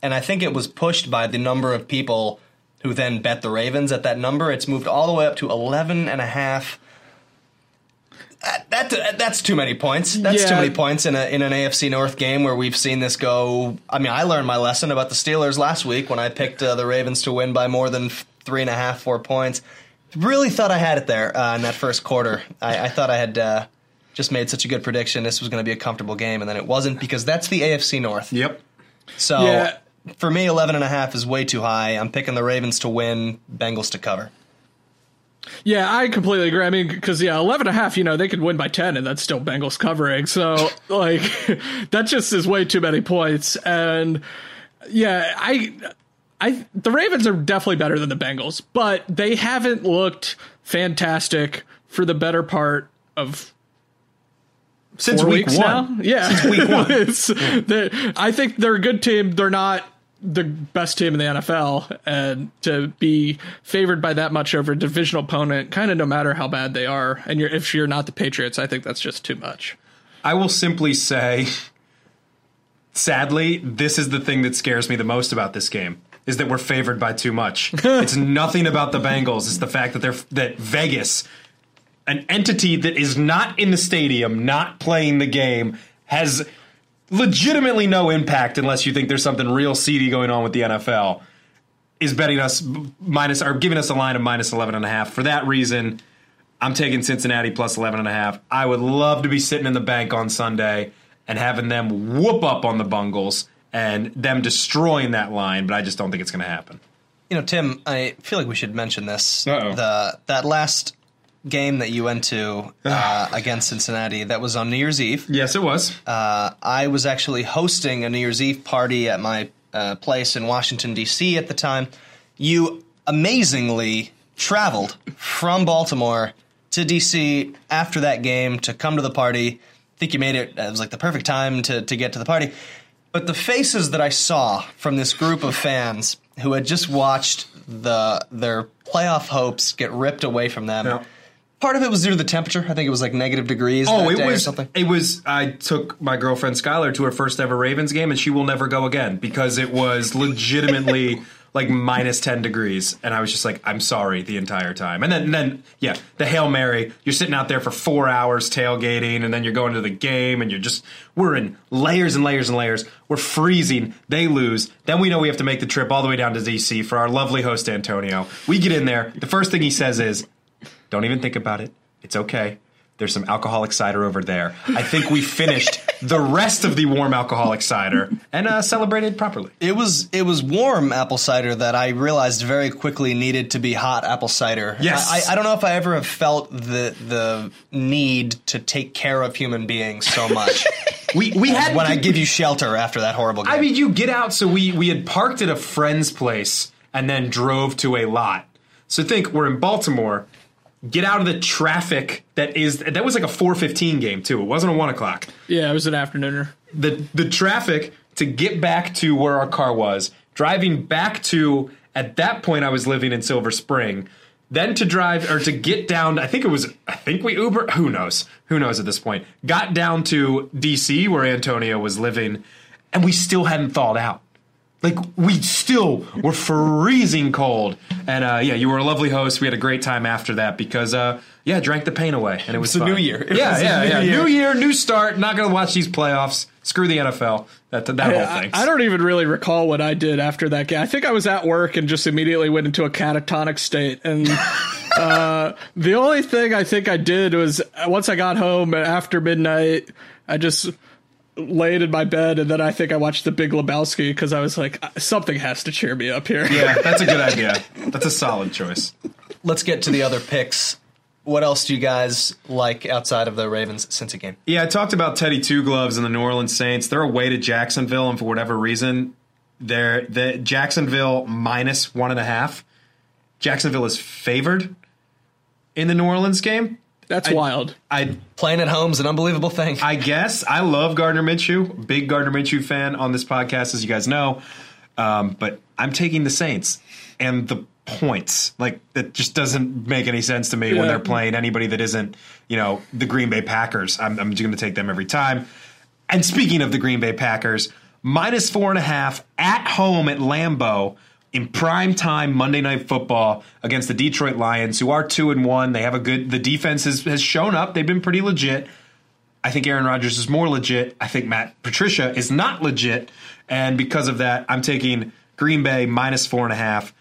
and I think it was pushed by the number of people who then bet the Ravens at that number. It's moved all the way up to 11 and a half. That, that that's too many points. That's yeah. too many points in a in an AFC North game where we've seen this go. I mean, I learned my lesson about the Steelers last week when I picked uh, the Ravens to win by more than three and a half, four points. Really thought I had it there uh, in that first quarter. I, I thought I had uh, just made such a good prediction. This was going to be a comfortable game, and then it wasn't because that's the AFC North. Yep. So yeah for me, 11 and a half is way too high. I'm picking the Ravens to win, Bengals to cover. Yeah, I completely agree. I mean, because yeah, 11 and a half, you know, they could win by 10 and that's still Bengals covering. So, like, that just is way too many points. And yeah, I, I, the Ravens are definitely better than the Bengals, but they haven't looked fantastic for the better part of Since four week weeks one. now. Yeah, Since week one. It's- they- I think they're a good team. They're not the best team in the NFL, and to be favored by that much over a divisional opponent, kind of no matter how bad they are, and you're, if you're not the Patriots, I think that's just too much. I will simply say, sadly, this is the thing that scares me the most about this game. Is that we're favored by too much. it's nothing about the Bengals. It's the fact that they're that Vegas, an entity that is not in the stadium, not playing the game, has legitimately no impact unless you think there's something real seedy going on with the NFL. Is betting us minus or giving us a line of minus 11 and a half. For that reason, I'm taking Cincinnati plus 11 and a half. I would love to be sitting in the bank on Sunday and having them whoop up on the Bungles and them destroying that line, but I just don't think it's going to happen. You know, Tim, I feel like we should mention this. Uh-oh. The that last game that you went to uh, against Cincinnati that was on New Year's Eve. Yes, it was. Uh, I was actually hosting a New Year's Eve party at my uh, place in Washington D.C. at the time. You amazingly traveled from Baltimore to D.C. after that game to come to the party. I think you made it. It was like the perfect time to to get to the party. But the faces that I saw from this group of fans who had just watched the their playoff hopes get ripped away from them. Yeah. Part of it was due to the temperature. I think it was like negative degrees. Oh, that it day or was something. It was. I took my girlfriend Skylar to her first ever Ravens game, and she will never go again because it was legitimately like minus ten degrees, and I was just like, I'm sorry the entire time. And then, and then, yeah, the hail mary. You're sitting out there for four hours tailgating, and then you're going to the game, and you're just we're in layers and layers and layers. We're freezing. They lose. Then we know we have to make the trip all the way down to DC for our lovely host Antonio. We get in there. The first thing he says is, "Don't even think about it. It's okay." There's some alcoholic cider over there. I think we finished the rest of the warm alcoholic cider and uh, celebrated properly. It was it was warm apple cider that I realized very quickly needed to be hot apple cider. Yes. I, I don't know if I ever have felt the the need to take care of human beings so much. We we had when I give you shelter after that horrible game. I mean, you get out. So we we had parked at a friend's place and then drove to a lot. So think we're in Baltimore. Get out of the traffic that is that was like a four fifteen game too. It wasn't a one o'clock. Yeah, it was an afternooner. the the traffic to get back to where our car was, driving back to at that point I was living in Silver Spring, then to drive or to get down, I think it was I think we Uber, who knows? Who knows at this point. Got down to DC where Antonio was living and we still hadn't thawed out. Like we still were freezing cold, and uh, yeah, you were a lovely host. We had a great time after that because uh, yeah, drank the pain away, and it was It's a new year. It Yeah, yeah, new yeah. year. New year, new start. Not going to watch these playoffs. Screw the NFL. That that whole I, thing. I don't even really recall what I did after that game. I think I was at work and just immediately went into a catatonic state. And uh, the only thing I think I did was uh, once I got home after midnight, I just laid in my bed and then I think I watched The Big Lebowski because I was like, uh, something has to cheer me up here. Yeah, that's a good idea. That's a solid choice. Let's get to the other picks. What else do you guys like outside of the Ravens since Cincy game? Yeah, I talked about Teddy Two Gloves and the New Orleans Saints. They're away to Jacksonville, and for whatever reason, they're the Jacksonville minus one and a half. Jacksonville is favored in the New Orleans game. That's I- wild. I Playing at home is an unbelievable thing. I guess I love Gardner Minshew. Big Gardner Minshew fan on this podcast, as you guys know. Um, but I'm taking the Saints and the points. Like that just doesn't make any sense to me when they're playing anybody that isn't, you know, the Green Bay Packers. I'm, I'm just going to take them every time. And speaking of the Green Bay Packers, minus four and a half at home at Lambeau in prime time Monday Night Football against the Detroit Lions, who are two and one. They have a good. The defense has, has shown up. They've been pretty legit. I think Aaron Rodgers is more legit. I think Matt Patricia is not legit, and because of that, I'm taking Green Bay minus four and a half.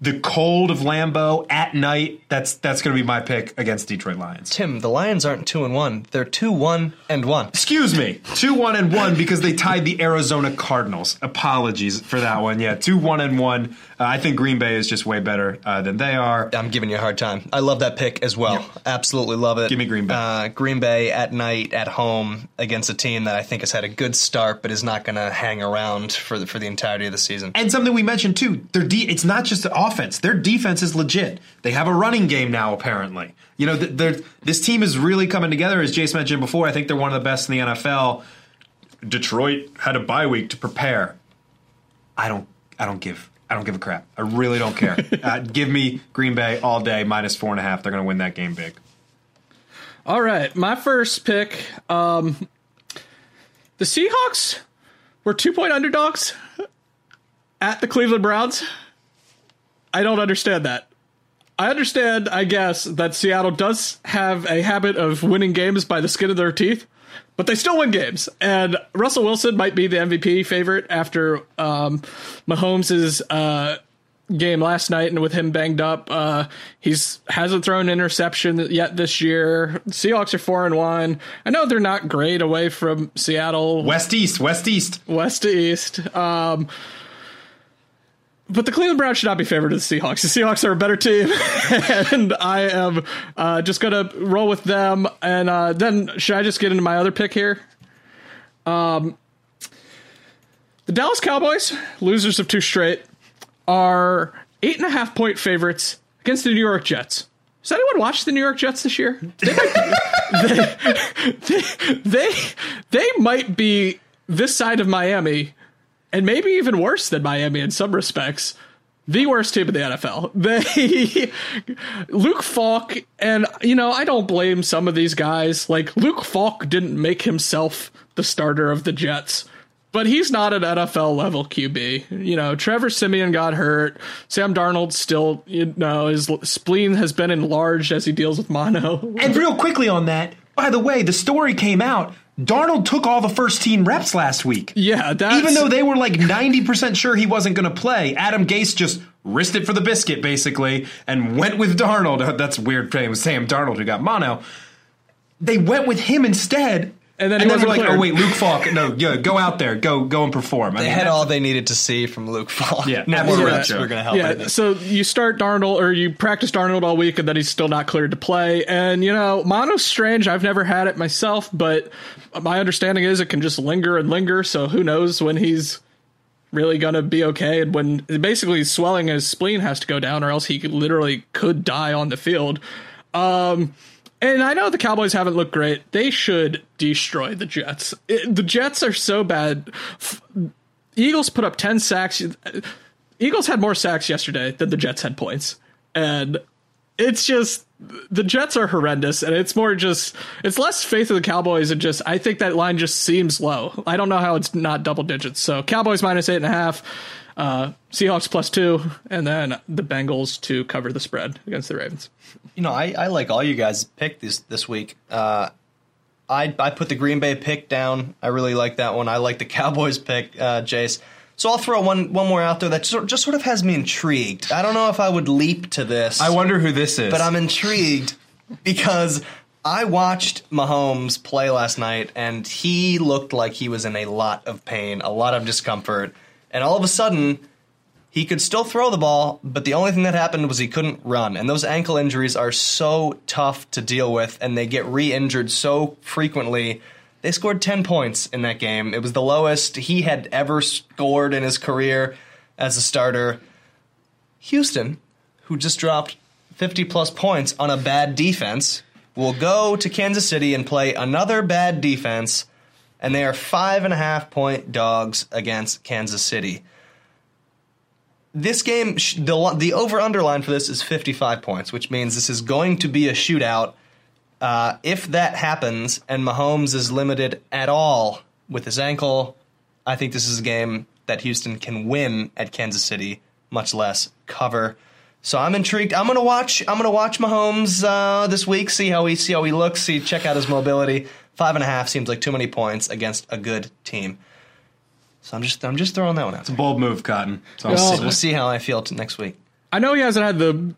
The cold of Lambeau at night. That's that's going to be my pick against Detroit Lions. Tim, the Lions aren't two and one; they're two one and one. Excuse me, two one and one because they tied the Arizona Cardinals. Apologies for that one. Yeah, two one and one. Uh, I think Green Bay is just way better uh, than they are. I'm giving you a hard time. I love that pick as well. Absolutely love it. Give me Green Bay. Uh, Green Bay at night at home against a team that I think has had a good start, but is not going to hang around for the, for the entirety of the season. And something we mentioned too, their de- it's not just offense. Their defense is legit. They have a running game now, apparently. You know, th- this team is really coming together. As Jace mentioned before, I think they're one of the best in the NFL. Detroit had a bye week to prepare. I don't. I don't give. I don't give a crap. I really don't care. uh, give me Green Bay all day minus four and a half. They're going to win that game big. All right, my first pick. Um, the Seahawks were two point underdogs at the Cleveland Browns. I don't understand that. I understand, I guess, that Seattle does have a habit of winning games by the skin of their teeth, but they still win games. And Russell Wilson might be the MVP favorite after um, Mahomes' uh, game last night, and with him banged up, uh, he's hasn't thrown an interception yet this year. Seahawks are four and one. I know they're not great away from Seattle. West East, West East, West East. Um, but the Cleveland Browns should not be favored to the Seahawks. The Seahawks are a better team, and I am uh, just going to roll with them. And uh, then, should I just get into my other pick here? Um, the Dallas Cowboys, losers of two straight, are eight and a half point favorites against the New York Jets. Does anyone watch the New York Jets this year? They they, they, they, they might be this side of Miami and maybe even worse than Miami in some respects, the worst team in the NFL. They Luke Falk, and you know, I don't blame some of these guys. Like Luke Falk didn't make himself the starter of the Jets. But he's not an NFL level QB. You know, Trevor Siemian got hurt. Sam Darnold still, you know, his spleen has been enlarged as he deals with mono. And real quickly on that, by the way, the story came out Darnold took all the first team reps last week. Yeah, even though they were like 90% sure he wasn't going to play, Adam Gase just risked it for the biscuit basically and went with Darnold. That's weird saying with Sam Darnold who got mono. They went with him instead and then, and then they're like, cleared. "Oh wait, Luke Falk, no, yeah, go out there, go, go and perform." I they mean, had all they needed to see from Luke Falk. Yeah, no more reps were going to help. Yeah, so you start Darnold or you practice Darnold all week, and then he's still not cleared to play. And you know, mono's strange. I've never had it myself, but my understanding is it can just linger and linger. So who knows when he's really gonna be okay and when basically swelling his spleen has to go down or else he could, literally could die on the field um and I know the Cowboys haven't looked great. They should destroy the Jets. It, the Jets are so bad. F- Eagles put up 10 sacks. Eagles had more sacks yesterday than the Jets had points. And it's just the Jets are horrendous and it's more just it's less faith of the Cowboys and just I think that line just seems low. I don't know how it's not double digits. So Cowboys minus eight and a half, uh, Seahawks plus two, and then the Bengals to cover the spread against the Ravens. You know, I, I like all you guys picked this this week. Uh, I I put the Green Bay pick down. I really like that one. I like the Cowboys pick, uh, Jace. So I'll throw one one more out there that just, just sort of has me intrigued. I don't know if I would leap to this. I wonder who this is. But I'm intrigued because I watched Mahomes play last night and he looked like he was in a lot of pain, a lot of discomfort. And all of a sudden, he could still throw the ball, but the only thing that happened was he couldn't run. And those ankle injuries are so tough to deal with, and they get re injured so frequently. They scored 10 points in that game. It was the lowest he had ever scored in his career as a starter. Houston, who just dropped 50 plus points on a bad defense, will go to Kansas City and play another bad defense, and they are five and a half point dogs against Kansas City this game, the the over underline for this is 55 points, which means this is going to be a shootout. Uh, if that happens and Mahomes is limited at all with his ankle, I think this is a game that Houston can win at Kansas City, much less cover. So I'm intrigued. I'm gonna watch. I'm gonna watch Mahomes uh, this week. See how he see how he looks. See check out his mobility. Five and a half seems like too many points against a good team. So I'm just I'm just throwing that one out. It's a bold move, Cotton. So we'll, see, we'll see how I feel t- next week. I know he hasn't had the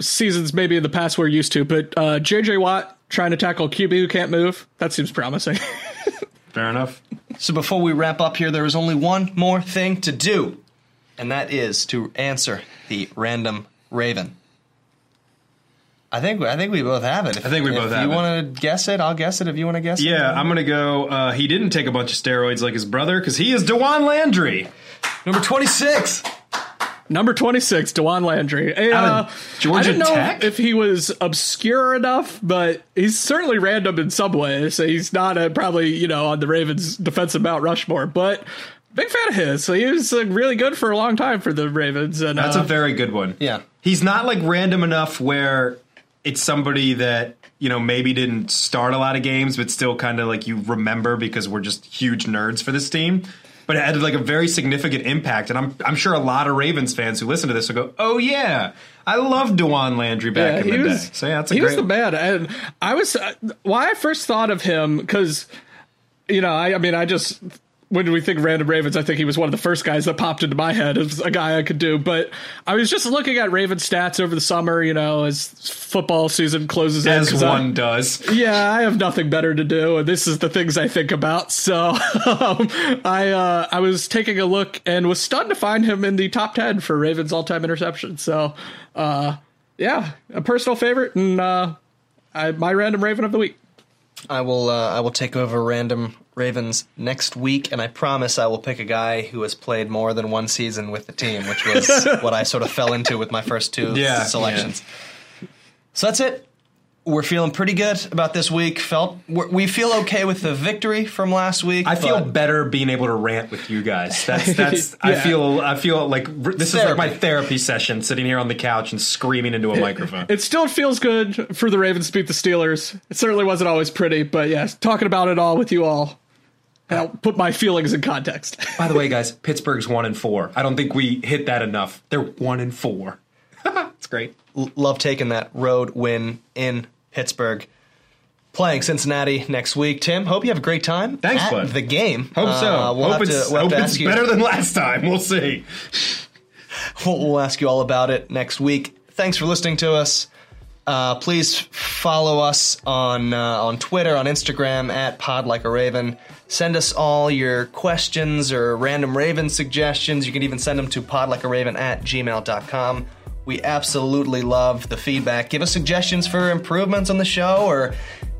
seasons maybe in the past we're used to, but uh, J.J. Watt trying to tackle QB who can't move, that seems promising. Fair enough. So before we wrap up here, there is only one more thing to do, and that is to answer the random Raven. I think I think we both have it. If, I think we both have you it. You want to guess it, I'll guess it. If you want to guess it, Yeah, I'm gonna go. Uh, he didn't take a bunch of steroids like his brother because he is Dawan Landry. number twenty six. Number 26, Dawan Landry. Hey, Out uh, of Georgia I didn't know Tech? if he was obscure enough, but he's certainly random in some ways. So he's not uh probably, you know, on the Ravens defensive Mount Rushmore, but big fan of his. So he was uh, really good for a long time for the Ravens. And That's uh, a very good one. Yeah. He's not like random enough where it's somebody that, you know, maybe didn't start a lot of games, but still kind of like you remember because we're just huge nerds for this team. But it had like a very significant impact. And I'm I'm sure a lot of Ravens fans who listen to this will go, Oh yeah, I love Dawan Landry back in the day. So yeah, that's a he great was the man. And I was uh, why I first thought of him because you know I, I mean I just when did we think of random Ravens, I think he was one of the first guys that popped into my head as a guy I could do. But I was just looking at Raven stats over the summer, you know, as football season closes in. as 'cause I- one does. yeah, I have nothing better to do, and this is the things I think about. So um, I uh, I was taking a look and was stunned to find him in the top ten for Ravens all time interception. So uh, yeah, a personal favorite and uh, I, my random Raven of the week. I will uh, I will take over random Ravens next week, and I promise I will pick a guy who has played more than one season with the team, which was what I sort of fell into with my first two Yeah, selections. So that's it. We're feeling pretty good about this week. Felt we're, we feel okay with the victory from last week. I feel better being able to rant with you guys. That's that's. I feel I feel like r- this is like my Therapy. therapy session, sitting here on the couch and screaming into a microphone. It still feels good for the Ravens to beat the Steelers. It certainly wasn't always pretty, but yeah, talking about it all with you all. I'll put my feelings in context. By the way, guys, Pittsburgh's one and four. I don't think we hit that enough. They're one and four. Great. l- love taking that road win in Pittsburgh. Playing Cincinnati next week. Tim, hope you have a great time Thanks, at bud. the game. Hope so. Uh, we'll hope it's, to, we'll hope it's better than last time. We'll see. We'll, we'll ask you all about it next week. Thanks for listening to us. Uh, please follow us on uh, on Twitter, on Instagram at Pod Like a Raven. Send us all your questions or random Raven suggestions. You can even send them to podlikearaven at gmail.com. We absolutely love the feedback. Give us suggestions for improvements on the show, or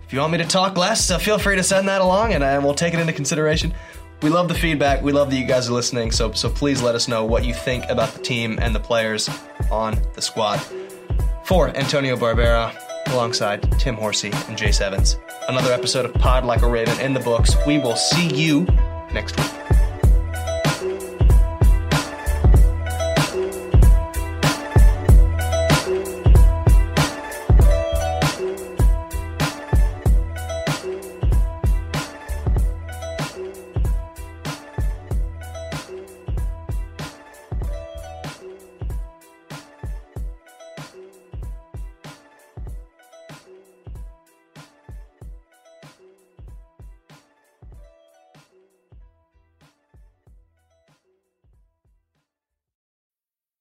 if you want me to talk less, uh, feel free to send that along, and uh, we'll take it into consideration. We love the feedback. We love that you guys are listening. So so please let us know what you think about the team and the players on the squad. For Antonio Barbera, alongside Tim Horsey and Jace Evans, another episode of Pod Like a Raven in the books. We will see you next week.